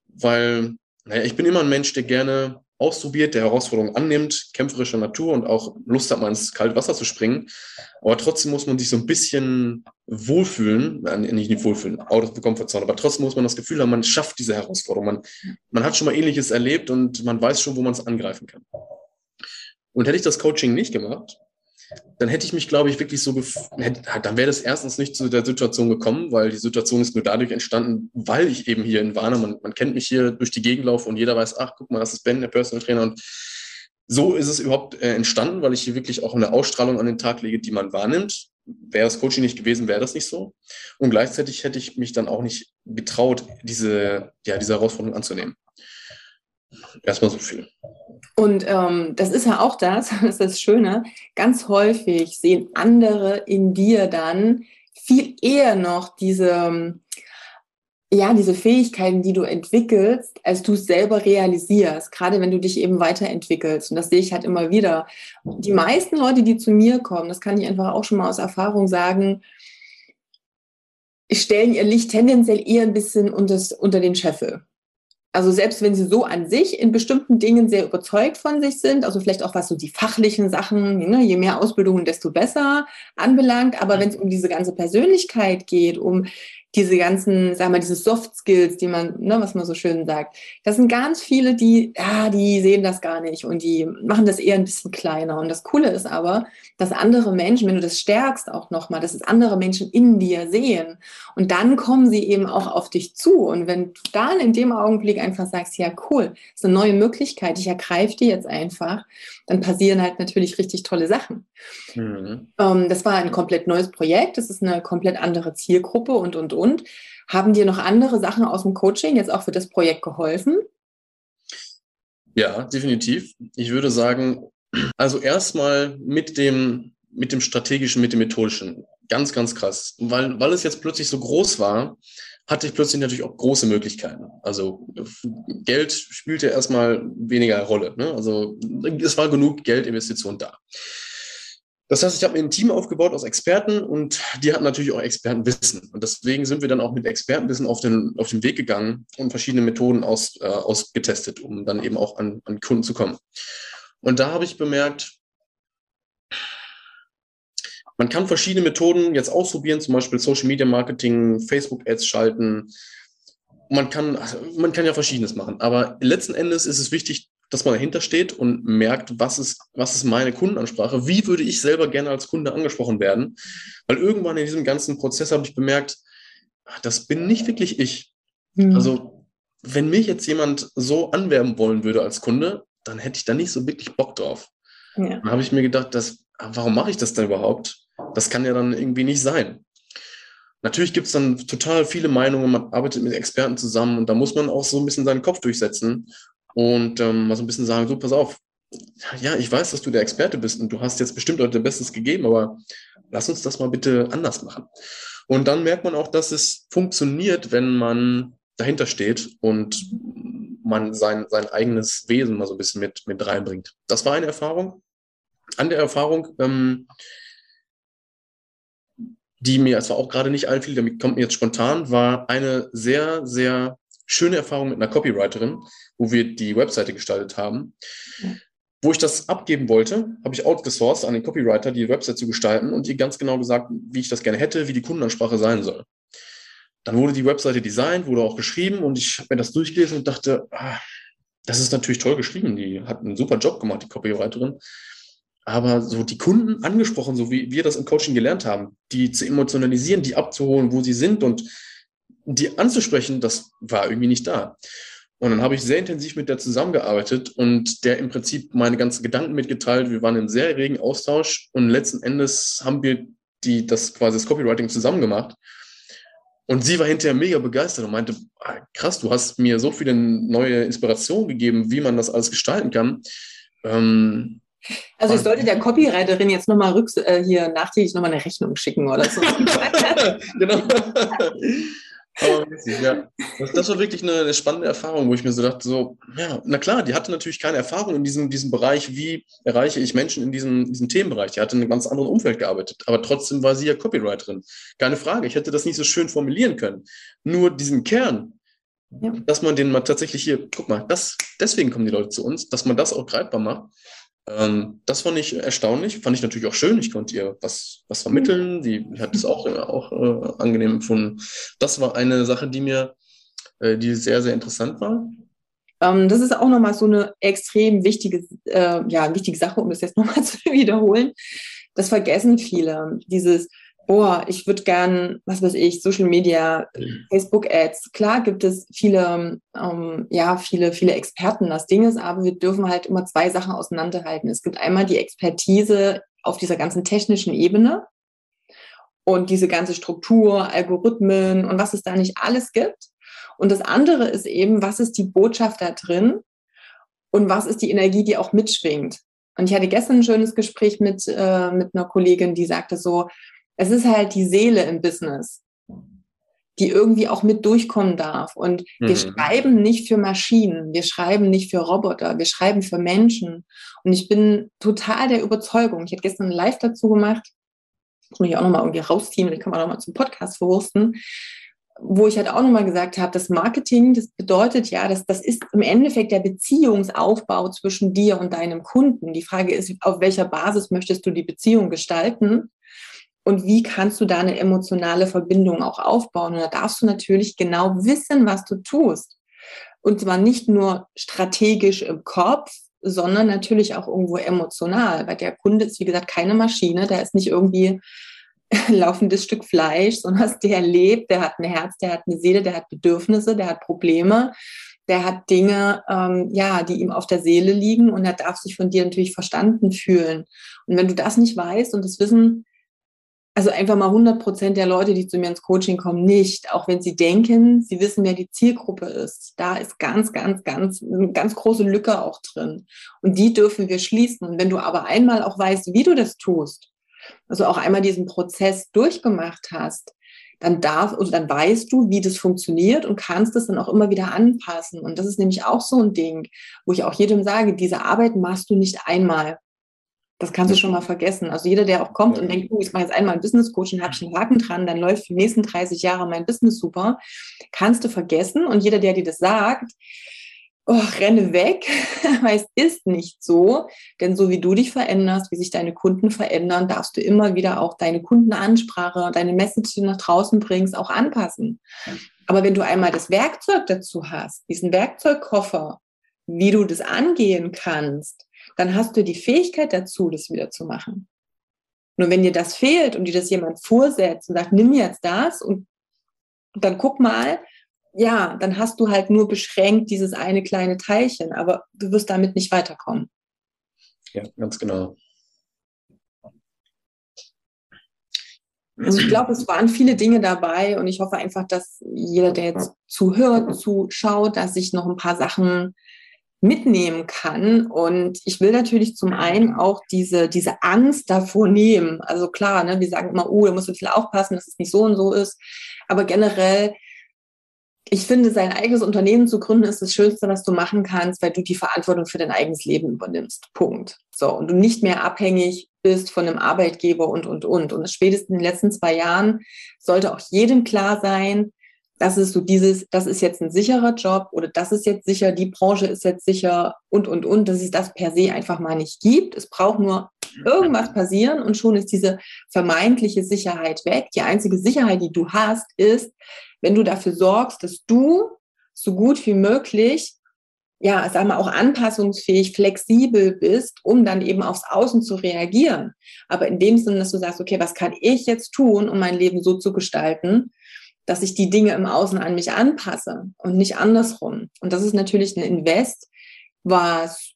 Weil, naja, ich bin immer ein Mensch, der gerne ausprobiert, der Herausforderungen annimmt, kämpferischer Natur und auch Lust hat, mal ins kalte Wasser zu springen. Aber trotzdem muss man sich so ein bisschen wohlfühlen, äh, nicht, nicht wohlfühlen, out of the comfort aber trotzdem muss man das Gefühl haben, man schafft diese Herausforderung. Man, man hat schon mal Ähnliches erlebt und man weiß schon, wo man es angreifen kann. Und hätte ich das Coaching nicht gemacht, dann hätte ich mich, glaube ich, wirklich so, dann wäre das erstens nicht zu der Situation gekommen, weil die Situation ist nur dadurch entstanden, weil ich eben hier in Warner, man, man kennt mich hier durch die Gegend laufe und jeder weiß, ach, guck mal, das ist Ben, der Personal Trainer und so ist es überhaupt äh, entstanden, weil ich hier wirklich auch eine Ausstrahlung an den Tag lege, die man wahrnimmt. Wäre das Coaching nicht gewesen, wäre das nicht so. Und gleichzeitig hätte ich mich dann auch nicht getraut, diese, ja, diese Herausforderung anzunehmen. Erstmal so viel. Und ähm, das ist ja auch das, das ist das Schöne. Ganz häufig sehen andere in dir dann viel eher noch diese, ja, diese Fähigkeiten, die du entwickelst, als du es selber realisierst, gerade wenn du dich eben weiterentwickelst. Und das sehe ich halt immer wieder. Die meisten Leute, die zu mir kommen, das kann ich einfach auch schon mal aus Erfahrung sagen, stellen ihr Licht tendenziell eher ein bisschen unter, unter den Scheffel. Also selbst wenn sie so an sich in bestimmten Dingen sehr überzeugt von sich sind, also vielleicht auch was so die fachlichen Sachen, ne, je mehr Ausbildungen, desto besser anbelangt, aber wenn es um diese ganze Persönlichkeit geht, um diese ganzen, sag mal, diese Soft Skills, die man, ne, was man so schön sagt. Das sind ganz viele, die, ja, die sehen das gar nicht und die machen das eher ein bisschen kleiner. Und das Coole ist aber, dass andere Menschen, wenn du das stärkst auch nochmal, dass es andere Menschen in dir sehen. Und dann kommen sie eben auch auf dich zu. Und wenn du dann in dem Augenblick einfach sagst, ja, cool, das ist eine neue Möglichkeit, ich ergreife die jetzt einfach, dann passieren halt natürlich richtig tolle Sachen. Mhm. Ähm, das war ein komplett neues Projekt, das ist eine komplett andere Zielgruppe und, und, und. Haben dir noch andere Sachen aus dem Coaching jetzt auch für das Projekt geholfen? Ja, definitiv. Ich würde sagen, also erstmal mit dem, mit dem strategischen, mit dem methodischen. Ganz, ganz krass. Weil, weil es jetzt plötzlich so groß war, hatte ich plötzlich natürlich auch große Möglichkeiten. Also Geld spielte erstmal weniger Rolle. Ne? Also es war genug Geldinvestition da. Das heißt, ich habe mir ein Team aufgebaut aus Experten und die hatten natürlich auch Expertenwissen. Und deswegen sind wir dann auch mit Expertenwissen auf den, auf den Weg gegangen und verschiedene Methoden aus, äh, ausgetestet, um dann eben auch an, an Kunden zu kommen. Und da habe ich bemerkt, man kann verschiedene Methoden jetzt ausprobieren, zum Beispiel Social Media Marketing, Facebook Ads schalten. Man kann, man kann ja Verschiedenes machen. Aber letzten Endes ist es wichtig, dass man dahinter steht und merkt, was ist, was ist meine Kundenansprache? Wie würde ich selber gerne als Kunde angesprochen werden? Weil irgendwann in diesem ganzen Prozess habe ich bemerkt, das bin nicht wirklich ich. Mhm. Also, wenn mich jetzt jemand so anwerben wollen würde als Kunde, dann hätte ich da nicht so wirklich Bock drauf. Ja. Dann habe ich mir gedacht, dass, warum mache ich das denn überhaupt? Das kann ja dann irgendwie nicht sein. Natürlich gibt es dann total viele Meinungen, man arbeitet mit Experten zusammen und da muss man auch so ein bisschen seinen Kopf durchsetzen und ähm, mal so ein bisschen sagen, so, pass auf, ja, ich weiß, dass du der Experte bist und du hast jetzt bestimmt heute Bestes gegeben, aber lass uns das mal bitte anders machen. Und dann merkt man auch, dass es funktioniert, wenn man dahinter steht und man sein, sein eigenes Wesen mal so ein bisschen mit, mit reinbringt. Das war eine Erfahrung. An der Erfahrung, ähm, die mir zwar auch gerade nicht einfiel, damit kommt mir jetzt spontan, war eine sehr, sehr schöne Erfahrung mit einer Copywriterin, wo wir die Webseite gestaltet haben. Wo ich das abgeben wollte, habe ich outgesourced an den Copywriter, die Website zu gestalten und ihr ganz genau gesagt, wie ich das gerne hätte, wie die Kundenansprache sein soll. Dann wurde die Webseite designt, wurde auch geschrieben und ich habe mir das durchgelesen und dachte, ah, das ist natürlich toll geschrieben. Die hat einen super Job gemacht, die Copywriterin. Aber so die Kunden angesprochen, so wie wir das im Coaching gelernt haben, die zu emotionalisieren, die abzuholen, wo sie sind und die anzusprechen, das war irgendwie nicht da. Und dann habe ich sehr intensiv mit der zusammengearbeitet und der im Prinzip meine ganzen Gedanken mitgeteilt. Wir waren in sehr regen Austausch und letzten Endes haben wir die, das quasi das Copywriting zusammen gemacht. Und sie war hinterher mega begeistert und meinte, ah, krass, du hast mir so viele neue Inspirationen gegeben, wie man das alles gestalten kann. Ähm, also ich sollte der Copywriterin jetzt nochmal äh, hier nachträglich nochmal eine Rechnung schicken oder so. genau. Aber ja. Das, das, war wirklich eine, eine, spannende Erfahrung, wo ich mir so dachte, so, ja, na klar, die hatte natürlich keine Erfahrung in diesem, diesem Bereich, wie erreiche ich Menschen in diesem, diesem Themenbereich. Die hatte in einem ganz anderen Umfeld gearbeitet, aber trotzdem war sie ja Copywriterin. Keine Frage, ich hätte das nicht so schön formulieren können. Nur diesen Kern, ja. dass man den mal tatsächlich hier, guck mal, das, deswegen kommen die Leute zu uns, dass man das auch greifbar macht. Ähm, das fand ich erstaunlich, fand ich natürlich auch schön. Ich konnte ihr was, was vermitteln. Sie hat es auch, auch äh, angenehm empfunden. Das war eine Sache, die mir, äh, die sehr, sehr interessant war. Ähm, das ist auch nochmal so eine extrem wichtige, äh, ja, wichtige Sache, um das jetzt nochmal zu wiederholen. Das vergessen viele. Dieses, boah, ich würde gern, was weiß ich, Social Media, Facebook Ads. Klar gibt es viele, ähm, ja, viele, viele Experten. Das Ding ist aber, wir dürfen halt immer zwei Sachen auseinanderhalten. Es gibt einmal die Expertise auf dieser ganzen technischen Ebene und diese ganze Struktur, Algorithmen und was es da nicht alles gibt. Und das andere ist eben, was ist die Botschaft da drin und was ist die Energie, die auch mitschwingt. Und ich hatte gestern ein schönes Gespräch mit, äh, mit einer Kollegin, die sagte so, es ist halt die Seele im Business, die irgendwie auch mit durchkommen darf. Und mhm. wir schreiben nicht für Maschinen, wir schreiben nicht für Roboter, wir schreiben für Menschen. Und ich bin total der Überzeugung, ich habe gestern ein Live dazu gemacht, das muss ich auch nochmal irgendwie rausziehen, den kann man auch mal zum Podcast verwursten, wo ich halt auch nochmal gesagt habe, das Marketing, das bedeutet ja, dass das ist im Endeffekt der Beziehungsaufbau zwischen dir und deinem Kunden. Die Frage ist, auf welcher Basis möchtest du die Beziehung gestalten? Und wie kannst du da eine emotionale Verbindung auch aufbauen. Und da darfst du natürlich genau wissen, was du tust. Und zwar nicht nur strategisch im Kopf, sondern natürlich auch irgendwo emotional, weil der Kunde ist, wie gesagt, keine Maschine, der ist nicht irgendwie laufendes Stück Fleisch, sondern der lebt, der hat ein Herz, der hat eine Seele, der hat Bedürfnisse, der hat Probleme, der hat Dinge, ähm, ja, die ihm auf der Seele liegen und er darf sich von dir natürlich verstanden fühlen. Und wenn du das nicht weißt und das wissen also einfach mal 100 Prozent der Leute, die zu mir ins Coaching kommen, nicht, auch wenn sie denken, sie wissen, wer die Zielgruppe ist. Da ist ganz, ganz, ganz, ganz große Lücke auch drin. Und die dürfen wir schließen. Und wenn du aber einmal auch weißt, wie du das tust, also auch einmal diesen Prozess durchgemacht hast, dann darf, oder dann weißt du, wie das funktioniert und kannst es dann auch immer wieder anpassen. Und das ist nämlich auch so ein Ding, wo ich auch jedem sage, diese Arbeit machst du nicht einmal. Das kannst du schon mal vergessen. Also jeder, der auch kommt und denkt, oh, ich mache jetzt einmal ein Business Coaching, habe ich einen Haken dran, dann läuft für die nächsten 30 Jahre mein Business super, kannst du vergessen. Und jeder, der dir das sagt, oh, renne weg, weil es ist nicht so. Denn so wie du dich veränderst, wie sich deine Kunden verändern, darfst du immer wieder auch deine Kundenansprache, deine Message, die du nach draußen bringst, auch anpassen. Aber wenn du einmal das Werkzeug dazu hast, diesen Werkzeugkoffer, wie du das angehen kannst, dann hast du die Fähigkeit dazu, das wieder zu machen. Nur wenn dir das fehlt und dir das jemand vorsetzt und sagt, nimm jetzt das und dann guck mal, ja, dann hast du halt nur beschränkt dieses eine kleine Teilchen, aber du wirst damit nicht weiterkommen. Ja, ganz genau. Also ich glaube, es waren viele Dinge dabei und ich hoffe einfach, dass jeder, der jetzt zuhört, zuschaut, dass sich noch ein paar Sachen mitnehmen kann. Und ich will natürlich zum einen auch diese, diese Angst davor nehmen. Also klar, ne, wir sagen immer, oh, da muss man viel aufpassen, dass es nicht so und so ist. Aber generell, ich finde, sein eigenes Unternehmen zu gründen ist das Schönste, was du machen kannst, weil du die Verantwortung für dein eigenes Leben übernimmst. Punkt. So. Und du nicht mehr abhängig bist von einem Arbeitgeber und, und, und. Und spätestens in den letzten zwei Jahren sollte auch jedem klar sein, das ist so dieses, das ist jetzt ein sicherer Job oder das ist jetzt sicher, die Branche ist jetzt sicher und, und, und, dass es das per se einfach mal nicht gibt. Es braucht nur irgendwas passieren und schon ist diese vermeintliche Sicherheit weg. Die einzige Sicherheit, die du hast, ist, wenn du dafür sorgst, dass du so gut wie möglich ja, sag mal, auch anpassungsfähig, flexibel bist, um dann eben aufs Außen zu reagieren. Aber in dem Sinne, dass du sagst, okay, was kann ich jetzt tun, um mein Leben so zu gestalten, dass ich die Dinge im Außen an mich anpasse und nicht andersrum. Und das ist natürlich ein Invest, was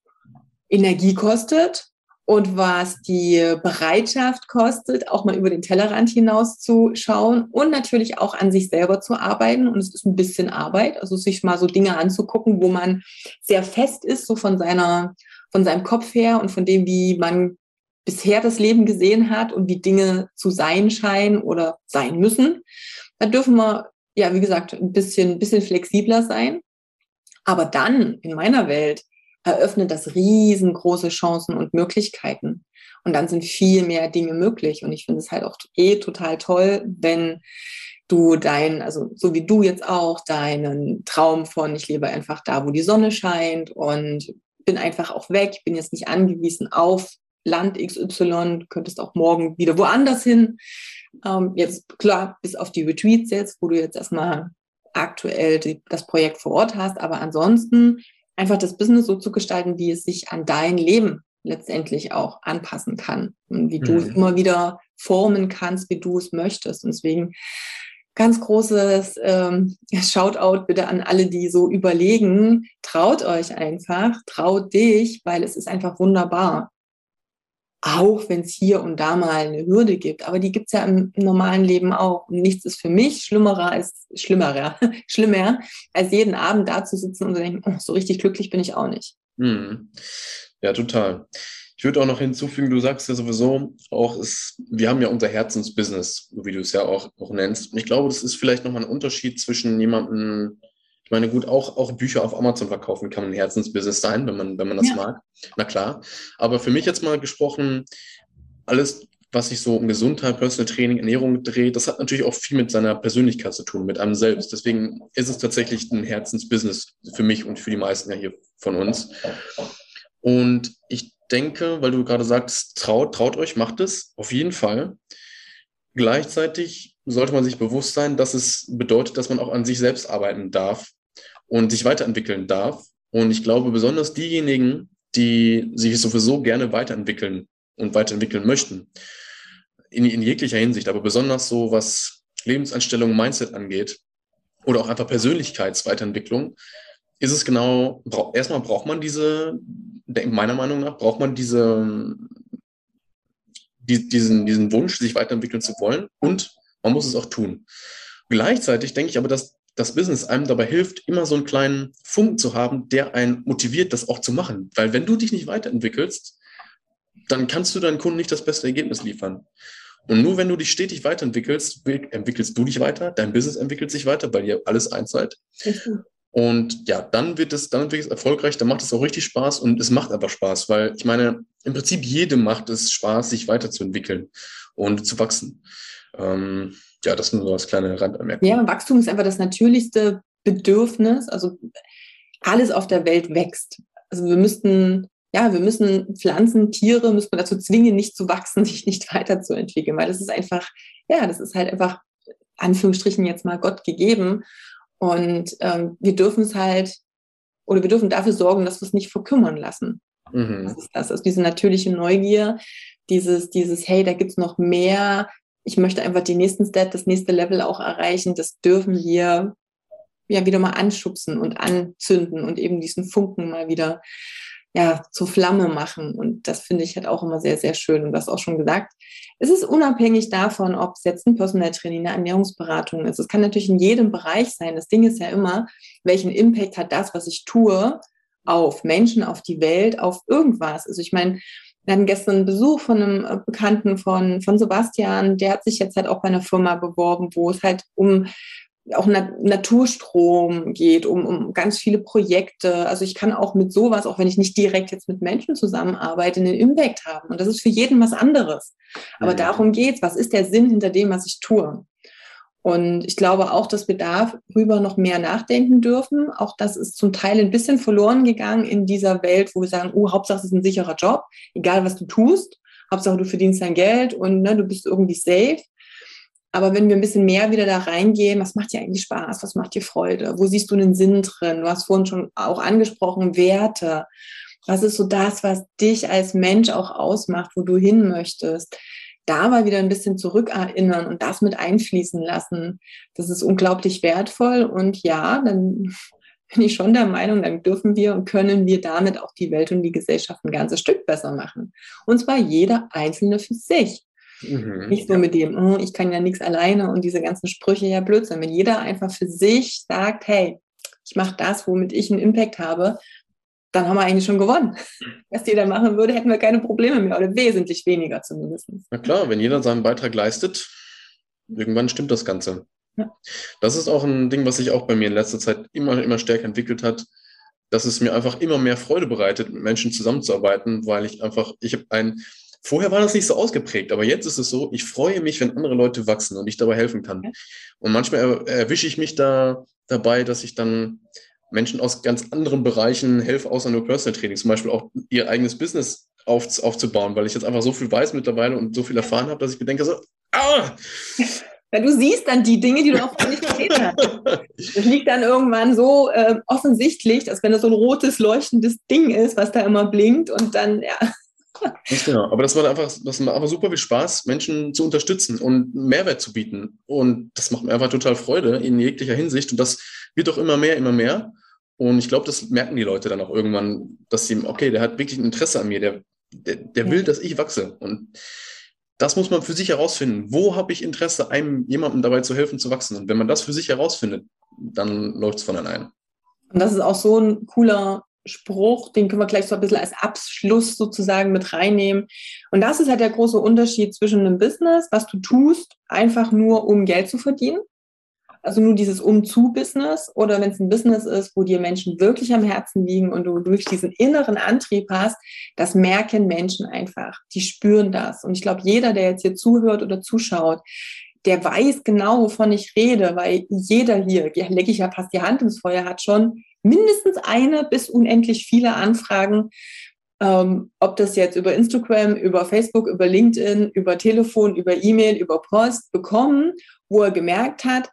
Energie kostet und was die Bereitschaft kostet, auch mal über den Tellerrand hinaus zu schauen und natürlich auch an sich selber zu arbeiten. Und es ist ein bisschen Arbeit, also sich mal so Dinge anzugucken, wo man sehr fest ist, so von seiner, von seinem Kopf her und von dem, wie man bisher das Leben gesehen hat und wie Dinge zu sein scheinen oder sein müssen. Da dürfen wir, ja, wie gesagt, ein bisschen, ein bisschen flexibler sein. Aber dann in meiner Welt eröffnet das riesengroße Chancen und Möglichkeiten. Und dann sind viel mehr Dinge möglich. Und ich finde es halt auch eh total toll, wenn du dein, also so wie du jetzt auch, deinen Traum von, ich lebe einfach da, wo die Sonne scheint und bin einfach auch weg, bin jetzt nicht angewiesen auf Land XY, könntest auch morgen wieder woanders hin. Ähm, jetzt klar, bis auf die Retreats jetzt, wo du jetzt erstmal aktuell die, das Projekt vor Ort hast, aber ansonsten einfach das Business so zu gestalten, wie es sich an dein Leben letztendlich auch anpassen kann und wie mhm. du es immer wieder formen kannst, wie du es möchtest. Und deswegen ganz großes ähm, Shoutout bitte an alle, die so überlegen. Traut euch einfach, traut dich, weil es ist einfach wunderbar auch wenn es hier und da mal eine Hürde gibt. Aber die gibt es ja im, normalen Leben auch. Und nichts ist für mich schlimmerer als schlimmerer, schlimmer, als jeden Abend da zu sitzen und zu denken, oh, so richtig glücklich bin ich auch nicht. Hm. Ja, total. Ich würde auch noch hinzufügen, du sagst ja sowieso auch, ist, wir haben ja unser Herzensbusiness, wie du es ja auch, auch nennst. Und ich glaube, das ist vielleicht nochmal ein Unterschied zwischen jemandem, ich meine, gut, auch, auch Bücher auf Amazon verkaufen kann ein Herzensbusiness sein, wenn man, wenn man das ja. mag. Na klar. Aber für mich jetzt mal gesprochen, alles, was sich so um Gesundheit, Personal Training, Ernährung dreht, das hat natürlich auch viel mit seiner Persönlichkeit zu tun, mit einem selbst. Deswegen ist es tatsächlich ein Herzensbusiness für mich und für die meisten ja hier von uns. Und ich denke, weil du gerade sagst, traut, traut euch, macht es, auf jeden Fall. Gleichzeitig sollte man sich bewusst sein, dass es bedeutet, dass man auch an sich selbst arbeiten darf und sich weiterentwickeln darf. Und ich glaube, besonders diejenigen, die sich sowieso gerne weiterentwickeln und weiterentwickeln möchten, in, in jeglicher Hinsicht, aber besonders so, was Lebenseinstellung, Mindset angeht oder auch einfach Persönlichkeitsweiterentwicklung, ist es genau, erstmal braucht man diese, meiner Meinung nach, braucht man diese, die, diesen, diesen Wunsch, sich weiterentwickeln zu wollen und man muss es auch tun. Gleichzeitig denke ich aber, dass das Business einem dabei hilft, immer so einen kleinen Funken zu haben, der einen motiviert, das auch zu machen. Weil wenn du dich nicht weiterentwickelst, dann kannst du deinen Kunden nicht das beste Ergebnis liefern. Und nur wenn du dich stetig weiterentwickelst, entwickelst du dich weiter, dein Business entwickelt sich weiter, weil ihr alles eins seid. Und ja, dann wird es, dann wird es erfolgreich, dann macht es auch richtig Spaß und es macht einfach Spaß, weil ich meine, im Prinzip jedem macht es Spaß, sich weiterzuentwickeln und zu wachsen. Ähm, ja, das nur so als kleine Randanmerkung. Ja, Wachstum ist einfach das natürlichste Bedürfnis. Also alles auf der Welt wächst. Also wir müssten, ja, wir müssen Pflanzen, Tiere, müssen wir dazu zwingen, nicht zu wachsen, sich nicht weiterzuentwickeln, weil das ist einfach, ja, das ist halt einfach, Anführungsstrichen jetzt mal Gott gegeben. Und ähm, wir dürfen es halt, oder wir dürfen dafür sorgen, dass wir es nicht verkümmern lassen. Mhm. Das ist das, also diese natürliche Neugier, dieses, dieses, hey, da gibt's noch mehr, ich möchte einfach die nächsten Step, das nächste Level auch erreichen, das dürfen wir ja wieder mal anschubsen und anzünden und eben diesen Funken mal wieder ja zur Flamme machen. Und das finde ich halt auch immer sehr, sehr schön. Und das auch schon gesagt. Es ist unabhängig davon, ob es jetzt ein Personal Training, eine Ernährungsberatung ist. Es kann natürlich in jedem Bereich sein. Das Ding ist ja immer, welchen Impact hat das, was ich tue, auf Menschen, auf die Welt, auf irgendwas. Also ich meine, wir hatten gestern einen Besuch von einem äh, Bekannten von, von Sebastian, der hat sich jetzt halt auch bei einer Firma beworben, wo es halt um auch Na Naturstrom geht, um, um ganz viele Projekte. Also ich kann auch mit sowas, auch wenn ich nicht direkt jetzt mit Menschen zusammenarbeite, einen Impact haben. Und das ist für jeden was anderes. Aber mhm. darum geht's. Was ist der Sinn hinter dem, was ich tue? Und ich glaube auch, dass wir darüber noch mehr nachdenken dürfen. Auch das ist zum Teil ein bisschen verloren gegangen in dieser Welt, wo wir sagen, oh, Hauptsache es ist ein sicherer Job, egal was du tust. Hauptsache du verdienst dein Geld und ne, du bist irgendwie safe. Aber wenn wir ein bisschen mehr wieder da reingehen, was macht dir eigentlich Spaß? Was macht dir Freude? Wo siehst du einen Sinn drin? Du hast vorhin schon auch angesprochen, Werte. Was ist so das, was dich als Mensch auch ausmacht, wo du hin möchtest? Da mal wieder ein bisschen zurückerinnern und das mit einfließen lassen. Das ist unglaublich wertvoll und ja, dann bin ich schon der Meinung, dann dürfen wir und können wir damit auch die Welt und die Gesellschaft ein ganzes Stück besser machen. Und zwar jeder Einzelne für sich. Mhm, Nicht so ja. mit dem, oh, ich kann ja nichts alleine und diese ganzen Sprüche ja Blödsinn. Wenn jeder einfach für sich sagt, hey, ich mache das, womit ich einen Impact habe, dann haben wir eigentlich schon gewonnen. Was jeder machen würde, hätten wir keine Probleme mehr oder wesentlich weniger zumindest. Na klar, wenn jeder seinen Beitrag leistet, irgendwann stimmt das Ganze. Ja. Das ist auch ein Ding, was sich auch bei mir in letzter Zeit immer, immer stärker entwickelt hat, dass es mir einfach immer mehr Freude bereitet, mit Menschen zusammenzuarbeiten, weil ich einfach, ich habe ein, vorher war das nicht so ausgeprägt, aber jetzt ist es so, ich freue mich, wenn andere Leute wachsen und ich dabei helfen kann. Ja. Und manchmal erwische ich mich da dabei, dass ich dann Menschen aus ganz anderen Bereichen helfe, außer nur Personal Training, zum Beispiel auch ihr eigenes Business auf, aufzubauen, weil ich jetzt einfach so viel weiß mittlerweile und so viel erfahren habe, dass ich mir denke, so, ah! Weil du siehst dann die Dinge, die du auch nicht gesehen hast. Das liegt dann irgendwann so äh, offensichtlich, als wenn das so ein rotes, leuchtendes Ding ist, was da immer blinkt und dann, ja. genau. Aber das macht einfach, das macht einfach super viel Spaß, Menschen zu unterstützen und Mehrwert zu bieten. Und das macht mir einfach total Freude in jeglicher Hinsicht. Und das wird auch immer mehr, immer mehr. Und ich glaube, das merken die Leute dann auch irgendwann, dass sie, okay, der hat wirklich ein Interesse an mir, der, der, der will, dass ich wachse. Und das muss man für sich herausfinden. Wo habe ich Interesse, einem jemandem dabei zu helfen, zu wachsen? Und wenn man das für sich herausfindet, dann läuft es von allein. Und das ist auch so ein cooler Spruch, den können wir gleich so ein bisschen als Abschluss sozusagen mit reinnehmen. Und das ist halt der große Unterschied zwischen einem Business, was du tust, einfach nur um Geld zu verdienen also nur dieses Um-zu-Business oder wenn es ein Business ist, wo dir Menschen wirklich am Herzen liegen und du durch diesen inneren Antrieb hast, das merken Menschen einfach. Die spüren das. Und ich glaube, jeder, der jetzt hier zuhört oder zuschaut, der weiß genau, wovon ich rede, weil jeder hier, ja, lege ich ja fast die Hand ins Feuer, hat schon mindestens eine bis unendlich viele Anfragen ähm, ob das jetzt über Instagram, über Facebook, über LinkedIn, über Telefon, über E-Mail, über Post bekommen, wo er gemerkt hat,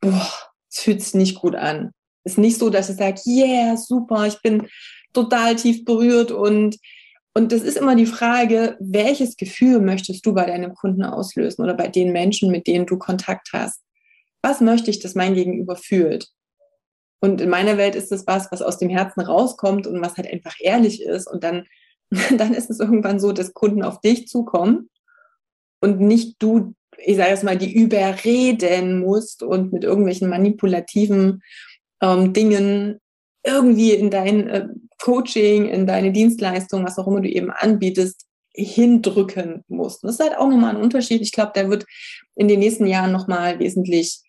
boah, es fühlt sich nicht gut an. Ist nicht so, dass er sagt, yeah, super, ich bin total tief berührt und und das ist immer die Frage, welches Gefühl möchtest du bei deinem Kunden auslösen oder bei den Menschen, mit denen du Kontakt hast? Was möchte ich, dass mein Gegenüber fühlt? Und in meiner Welt ist das was, was aus dem Herzen rauskommt und was halt einfach ehrlich ist. Und dann, dann ist es irgendwann so, dass Kunden auf dich zukommen und nicht du, ich sage es mal, die überreden musst und mit irgendwelchen manipulativen ähm, Dingen irgendwie in dein äh, Coaching, in deine Dienstleistung, was auch immer du eben anbietest, hindrücken musst. das ist halt auch nochmal ein Unterschied. Ich glaube, der wird in den nächsten Jahren nochmal wesentlich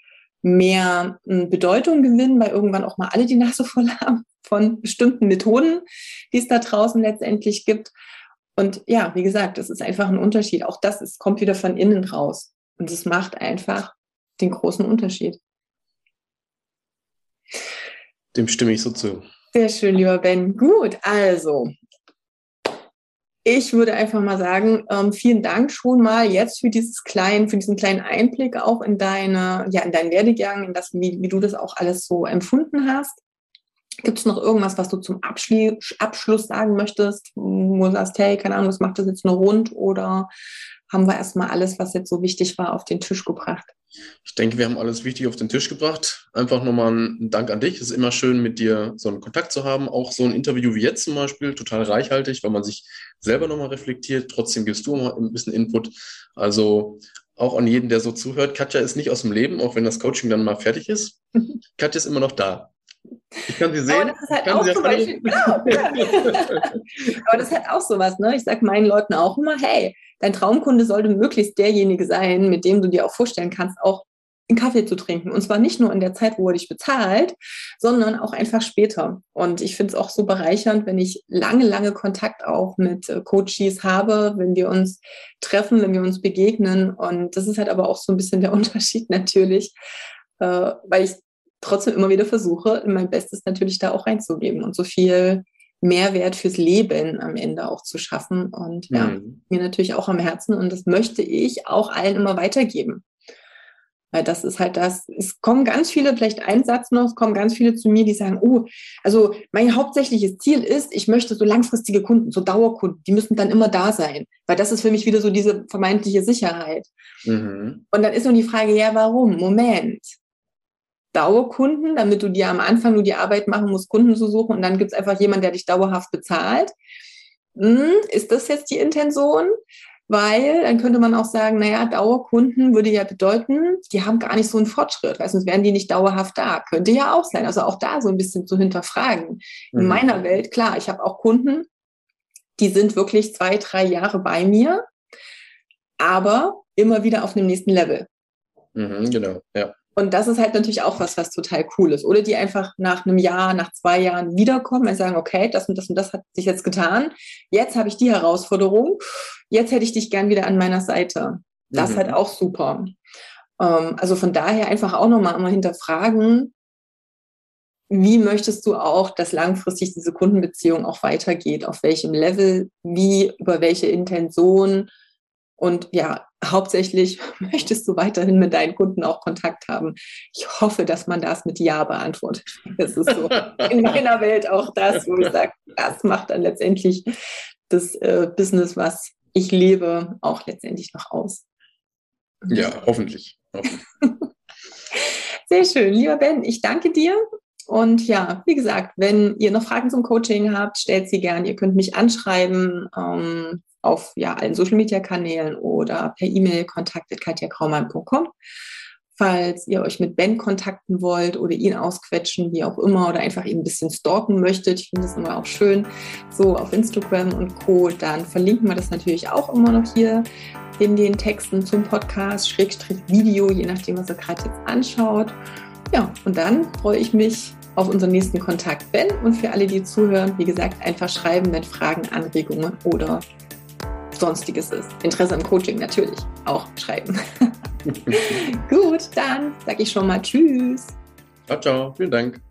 mehr hm, Bedeutung gewinnen, weil irgendwann auch mal alle die Nase voll haben von bestimmten Methoden, die es da draußen letztendlich gibt. Und ja, wie gesagt, das ist einfach ein Unterschied. Auch das ist, kommt wieder von innen raus. Und es macht einfach den großen Unterschied. Dem stimme ich so zu. Sehr schön, lieber Ben. Gut, also ich würde einfach mal sagen, ähm, vielen Dank schon mal jetzt für dieses kleinen, für diesen kleinen Einblick auch in deine, ja, in deinen Werdegang, in das, wie, wie du das auch alles so empfunden hast. Gibt es noch irgendwas, was du zum Abschluss, Abschluss sagen möchtest, wo du sagst, hey, keine Ahnung, was macht das jetzt nur rund oder haben wir erstmal alles, was jetzt so wichtig war, auf den Tisch gebracht? Ich denke, wir haben alles wichtig auf den Tisch gebracht. Einfach nochmal ein Dank an dich. Es ist immer schön, mit dir so einen Kontakt zu haben. Auch so ein Interview wie jetzt zum Beispiel, total reichhaltig, weil man sich selber nochmal reflektiert. Trotzdem gibst du mal ein bisschen Input. Also auch an jeden, der so zuhört. Katja ist nicht aus dem Leben, auch wenn das Coaching dann mal fertig ist. Katja ist immer noch da. Ich kann sie sehen. Aber das ist halt auch zum Beispiel, genau, Aber das ist halt auch sowas, ne? Ich sage meinen Leuten auch immer, hey, dein Traumkunde sollte möglichst derjenige sein, mit dem du dir auch vorstellen kannst, auch einen Kaffee zu trinken. Und zwar nicht nur in der Zeit, wo er dich bezahlt, sondern auch einfach später. Und ich finde es auch so bereichernd, wenn ich lange, lange Kontakt auch mit äh, Coaches habe, wenn wir uns treffen, wenn wir uns begegnen. Und das ist halt aber auch so ein bisschen der Unterschied natürlich, äh, weil ich trotzdem immer wieder versuche, mein Bestes natürlich da auch reinzugeben und so viel Mehrwert fürs Leben am Ende auch zu schaffen. Und ja, mhm. mir natürlich auch am Herzen. Und das möchte ich auch allen immer weitergeben. Weil das ist halt das, es kommen ganz viele, vielleicht ein Satz noch, es kommen ganz viele zu mir, die sagen, oh, also mein hauptsächliches Ziel ist, ich möchte so langfristige Kunden, so Dauerkunden, die müssen dann immer da sein. Weil das ist für mich wieder so diese vermeintliche Sicherheit. Mhm. Und dann ist nur die Frage, ja, warum? Moment. Dauerkunden, damit du dir am Anfang nur die Arbeit machen musst, Kunden zu suchen und dann gibt es einfach jemanden, der dich dauerhaft bezahlt. Hm, ist das jetzt die Intention? Weil dann könnte man auch sagen, naja, Dauerkunden würde ja bedeuten, die haben gar nicht so einen Fortschritt, weil sonst wären die nicht dauerhaft da. Könnte ja auch sein. Also auch da so ein bisschen zu hinterfragen. In mhm. meiner Welt, klar, ich habe auch Kunden, die sind wirklich zwei, drei Jahre bei mir, aber immer wieder auf einem nächsten Level. Mhm, genau, ja. Und das ist halt natürlich auch was, was total cool ist. Oder die einfach nach einem Jahr, nach zwei Jahren wiederkommen und sagen, okay, das und das und das hat sich jetzt getan. Jetzt habe ich die Herausforderung. Jetzt hätte ich dich gern wieder an meiner Seite. Das mhm. ist halt auch super. Ähm, also von daher einfach auch nochmal immer hinterfragen, wie möchtest du auch, dass langfristig diese Kundenbeziehung auch weitergeht? Auf welchem Level? Wie? Über welche Intention? Und ja, hauptsächlich möchtest du weiterhin mit deinen Kunden auch Kontakt haben. Ich hoffe, dass man das mit Ja beantwortet. Das ist so in meiner Welt auch das, wo ich sage, das macht dann letztendlich das äh, Business, was ich lebe, auch letztendlich noch aus. Ja, hoffentlich. hoffentlich. Sehr schön. Lieber Ben, ich danke dir. Und ja, wie gesagt, wenn ihr noch Fragen zum Coaching habt, stellt sie gern. Ihr könnt mich anschreiben. Ähm, auf ja, allen Social Media Kanälen oder per E-Mail kontaktet.katjakraumann.com. Falls ihr euch mit Ben kontakten wollt oder ihn ausquetschen, wie auch immer, oder einfach ihn ein bisschen stalken möchtet, ich finde das immer auch schön, so auf Instagram und Co., dann verlinken wir das natürlich auch immer noch hier in den Texten zum Podcast, Schrägstrich Video, je nachdem, was ihr gerade jetzt anschaut. Ja, und dann freue ich mich auf unseren nächsten Kontakt, Ben. Und für alle, die zuhören, wie gesagt, einfach schreiben mit Fragen, Anregungen oder sonstiges ist. Interesse am Coaching natürlich auch schreiben. Gut, dann sage ich schon mal Tschüss. Ciao, ciao. Vielen Dank.